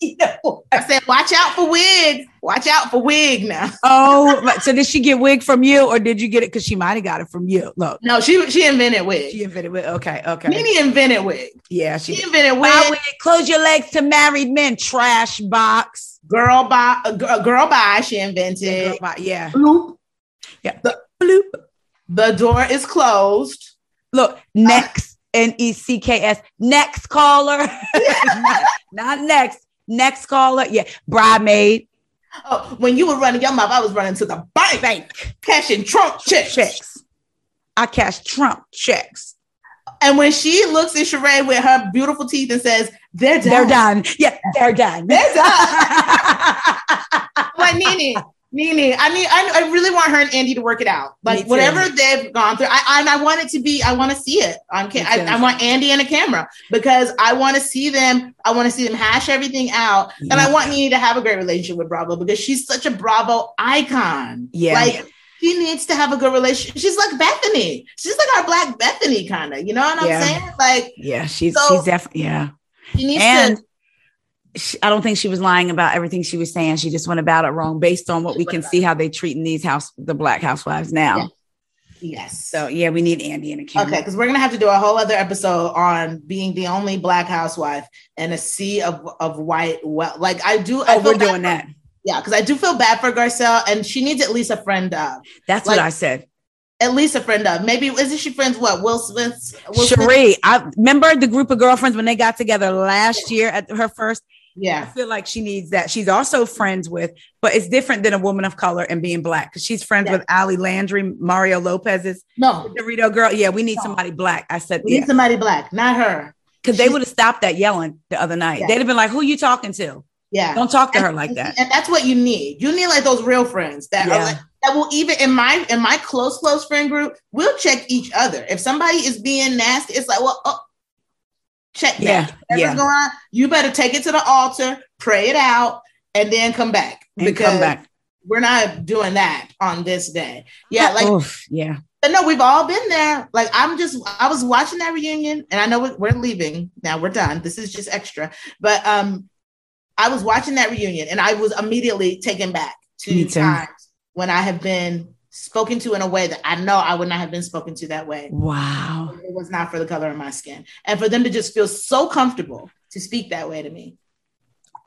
You know. I said, "Watch out for wig. Watch out for wig now." Oh, so did she get wig from you, or did you get it because she might have got it from you? Look, No, she she invented wig. she invented wig. Okay, okay, Nene invented wig. yeah, she. She invented Buy wig. wig. Close your legs to married men. Trash box. Girl by a girl, girl by she invented. Yeah, girl, bye. yeah. Bloop. Yeah. The, Bloop. The door is closed. Look, next N E C K S. Next caller. not, not next. Next caller. Yeah, bridemaid. Oh, when you were running your mouth, I was running to the bank. bank, cashing Trump checks. checks. I cash Trump checks. And when she looks at Sheree with her beautiful teeth and says, "They're done," They're done. Yeah, they're done. They're done. Like Nene, Nene. I mean, I, I really want her and Andy to work it out. Like whatever they've gone through, I, I I want it to be. I want to see it on. Ca- I. I want Andy and a camera because I want to see them. I want to see them hash everything out, and I want Nene to have a great relationship with Bravo because she's such a Bravo icon. Yeah. like. She needs to have a good relationship. She's like Bethany. She's like our Black Bethany, kind of. You know what I'm Yeah. saying? Like yeah, she's So- she's definitely yeah. she needs And to. She, I don't think she was lying about everything she was saying. She just went about it wrong based on what we can see how they treating these house the black housewives now. Yeah. Yes. So yeah, we need Andy and a camera. Okay, because we're gonna have to do a whole other episode on being the only black housewife in a sea of of white. Well, like I do. I Oh, we're doing for- that. Yeah, because I do feel bad for Garcelle, and she needs at least a friend of. That's Like- what I said. At least a friend of. Maybe isn't she friends? What Will Smith? Will Smith? I remember the group of girlfriends when they got together last year at her first. I feel like she needs that. She's also friends with, but it's different than a woman of color and being black because she's friends Yeah. with Ali Landry, Mario Lopez's No, Dorito girl. Yeah, we need No. somebody black. I said, we yeah, need somebody black, not her. because they would have stopped that yelling the other night. Yeah. They'd have been like, "Who you talking to? Yeah. Don't talk to and, her like that." And that's what you need. You need like those real friends that Yeah. are like that will even in my in my close close friend group, we'll check each other. If somebody is being nasty, it's like, well, oh, check that. Yeah, Whatever's yeah. going on, you better take it to the altar, pray it out, and then come back And come back. we're not doing that on this day. Yeah, like Oof, yeah. but no, we've all been there. Like I'm just, I was watching that reunion, and I know we- we're leaving now. We're done. This is just extra. But um, I was watching that reunion, and I was immediately taken back to times when I have been spoken to in a way that I know I would not have been spoken to that way. Wow. It was not for the color of my skin, and for them to just feel so comfortable to speak that way to me.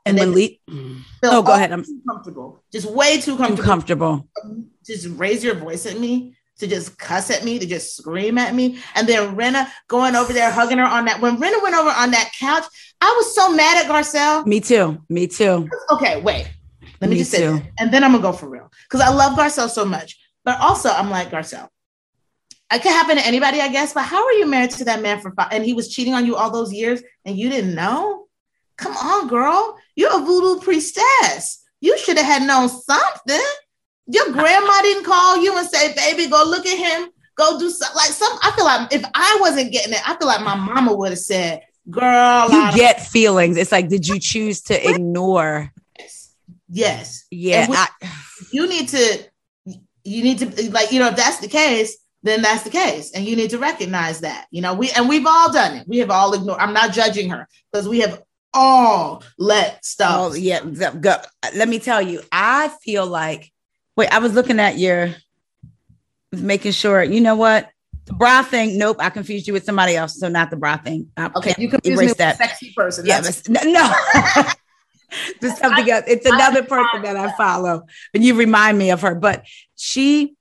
And when Lee, Feel Oh, go ahead. I'm- comfortable, just way too too comfortable comfortable. just raise your voice at me, to just cuss at me, to just scream at me. And then Rinna going over there, hugging her on that. When Rinna went over on that couch, I was so mad at Garcelle. Me too. Me too. Okay, wait. Let me, Me just say. And then I'm gonna go for real. Because I love Garcelle so much. But also I'm like, Garcelle. It could happen to anybody, I guess. But how are you married to that man for five and he was cheating on you all those years and you didn't know? Come on, girl. You're a voodoo priestess. You should have had known something. Your grandma didn't call you and say, baby, go look at him. Go do something like some. I feel like if I wasn't getting it, I feel like my mama would have said, girl, You I- get feelings. It's like, did you choose to ignore? yes. Yeah. We- I, you need to you need to like you know if that's the case then that's the case and you need to recognize that you know we and we've all done it we have all ignored i'm not judging her because we have all let stuff oh, yeah. go- Let me tell you, I feel like, wait, I was looking at your, making sure, you know what? The bra thing, nope, I confused you with somebody else. So not the bra thing. I okay you erase me with that. sexy person Yeah, no. Just something else. It's another person that I follow, and you remind me of her. But she,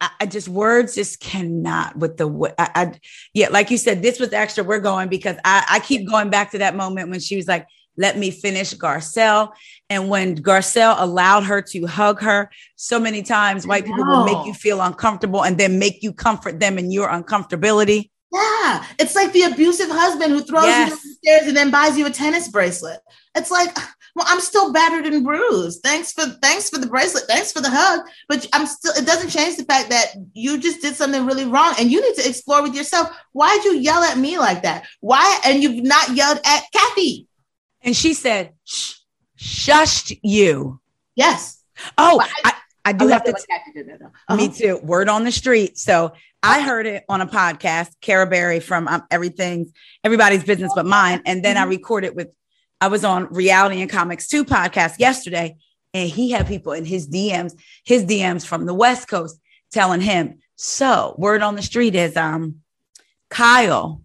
I, I just words just cannot with the. I, I yeah, like you said, this was extra. We're going because I I keep going back to that moment when she was like, "Let me finish Garcelle," and when Garcelle allowed her to hug her so many times, white people will make you feel uncomfortable and then make you comfort them in your uncomfortability. Yeah it's like the abusive husband who throws Yes. you downstairs and then buys you a tennis bracelet it's like well i'm still battered and bruised thanks for thanks for the bracelet thanks for the hug but i'm still it doesn't change the fact that you just did something really wrong and you need to explore with yourself why'd you yell at me like that why and you've not yelled at kathy And she said, Shh, shushed you. yes Oh, But I, I do I have to. that when Kathy did that. Me Uh-huh. too. Word on the street. So I heard it on a podcast, Cara Berry from um, Everything's Everybody's Business But Mine. And then I recorded with, I was on Reality and Comics 2 podcast yesterday, and he had people in his DMs, his DMs from the West Coast telling him. So word on the street is um Kyle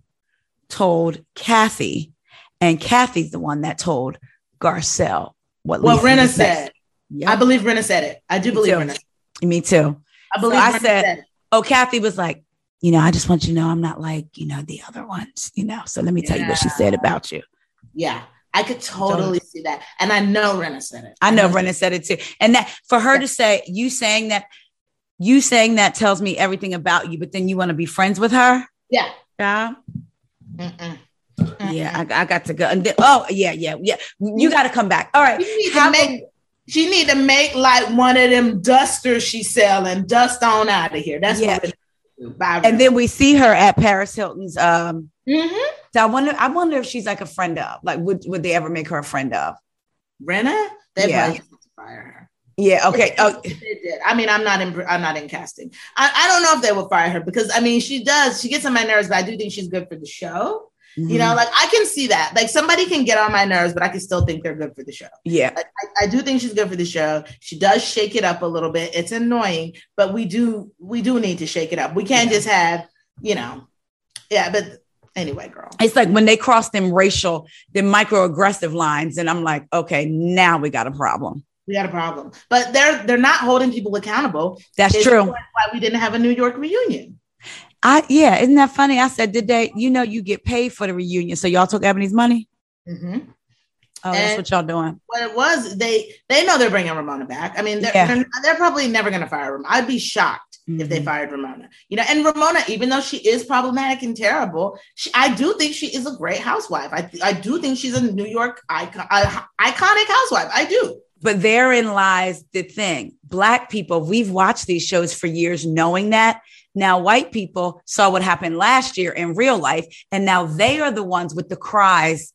told Kathy, and Kathy's the one that told Garcelle what what Lisa Rinna said Yep. i believe Rinna said it i do Me believe too. Rinna Me too. i believe I Rinna said- it. Oh, Kathy was like, you know, I just want you to know I'm not like, you know, the other ones, you know. So let me tell you what she said about you. yeah I could totally see that. And I know Rinna said it. I know Rinna said it too. And that for her to say, you saying that, you saying that tells me everything about you, but then you want to be friends with her? Yeah. Yeah. Mm-mm. Yeah, I, I got to go. And then, oh, yeah, yeah, yeah. You got to come back. All right. She need, to make, she need to make like one of them dusters she sell and dust on out of here. That's Yeah. what. Bye, and then we see her at Paris Hilton's. Um, Mhm. so I wonder, I wonder if she's like a friend of. Like, would would they ever make her a friend of? Rinna, they Yeah. fire her. Yeah. Okay. Oh, They did. I mean, I'm not in. I'm not in casting. I, I don't know if they will fire her because I mean, she does. She gets on my nerves, but I do think she's good for the show. You Mm-hmm. know, like I can see that. Like somebody can get on my nerves, but I can still think they're good for the show. yeah. I, I- I do think she's good for the show. She does shake it up a little bit. It's annoying, but we do we do need to shake it up. We can't Yeah. just have, you know, yeah. But anyway, girl, It's like when they cross them racial, the microaggressive lines, and I'm like, okay, now we got a problem. we got a problem. But they're they're not holding people accountable. That's It's true. Why we didn't have a New York reunion? I yeah, isn't that funny? I said, did they? You know, you get paid for the reunion, so y'all took Ebony's money. Mhm. Oh, that's what y'all doing. what it was, they they know they're bringing Ramona back. I mean, they're Yeah. they're, they're probably never going to fire Ramona. I'd be shocked if they Mhm. fired Ramona. You know, and Ramona, even though she is problematic and terrible, she, I do think she is a great housewife. I I do think she's a New York icon, uh, iconic housewife. I do. But therein lies the thing. Black people, we've watched these shows for years knowing that. Now, white people saw what happened last year in real life, and now they are the ones with the cries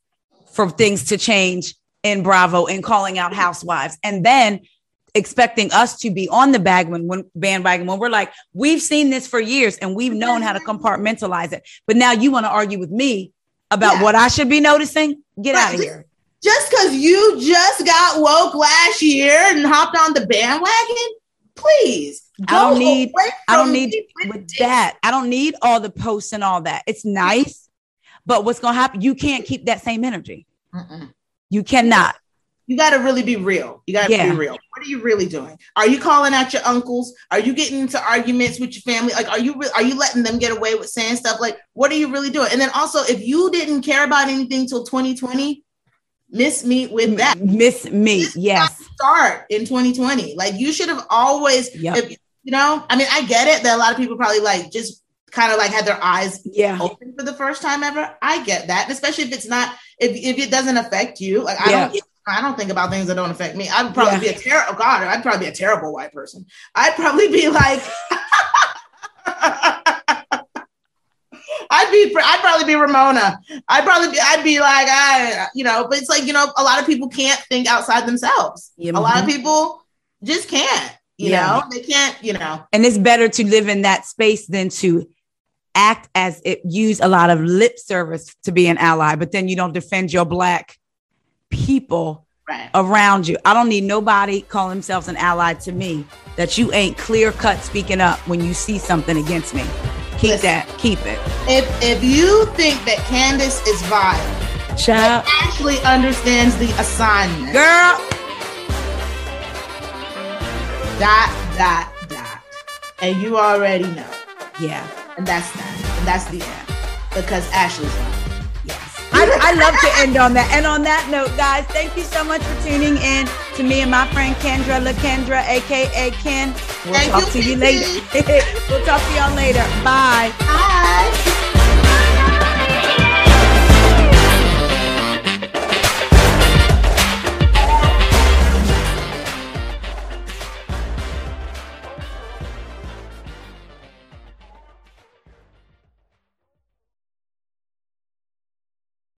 for things to change in Bravo and calling out housewives. And then expecting us to be on the bagman when bandwagon when we're like, we've seen this for years and we've known how to compartmentalize it. But now you want to argue with me about Yeah. what I should be noticing? Get Right. out of here. Just because you just got woke last year and hopped on the bandwagon, please. I don't need- I don't need with this. that. I don't need all the posts and all that. It's nice, but what's going to happen? You can't keep that same energy. Mm-mm. You cannot. You got to really be real. You got to Yeah. be real. What are you really doing? Are you calling out your uncles? Are you getting into arguments with your family? Like, are you re- are you letting them get away with saying stuff? Like, what are you really doing? And then also, if you didn't care about anything till 2020, miss me with that. Miss me. This Yes. Start in 2020. Like, you should have always. Yep. If, you know, I mean, I get it that a lot of people probably like just kind of like had their eyes Yeah. open for the first time ever. I get that, and especially if it's not if if it doesn't affect you. Like I Yeah. don't. I don't think about things that don't affect me. I'd probably be a terrible oh God. I'd probably be a terrible white person. I'd probably be like, I'd be, I'd probably be Ramona. I'd probably be, I'd be like, I, you know. But it's like you know, a lot of people can't think outside themselves. Yeah, A lot of mhm. people just can't. You Yeah. know, they can't. You know, And it's better to live in that space than to act as it use a lot of lip service to be an ally, but then you don't defend your black people right? around you. I don't need nobody calling themselves an ally to me that you ain't clear cut speaking up when you see something against me. Keep Listen. that, keep it. If if you think that Candiace is vile, Child, Ashley understands the assignment. girl, Dot dot dot, and you already know, yeah. and that's that, and that's the end, because Ashley's vile. I, I love to end on that. And on that note, guys, thank you so much for tuning in to me and my friend Kendra LaKendra, aka Ken. We'll Thank talk you, to you later. we'll talk to y'all later. Bye. Bye.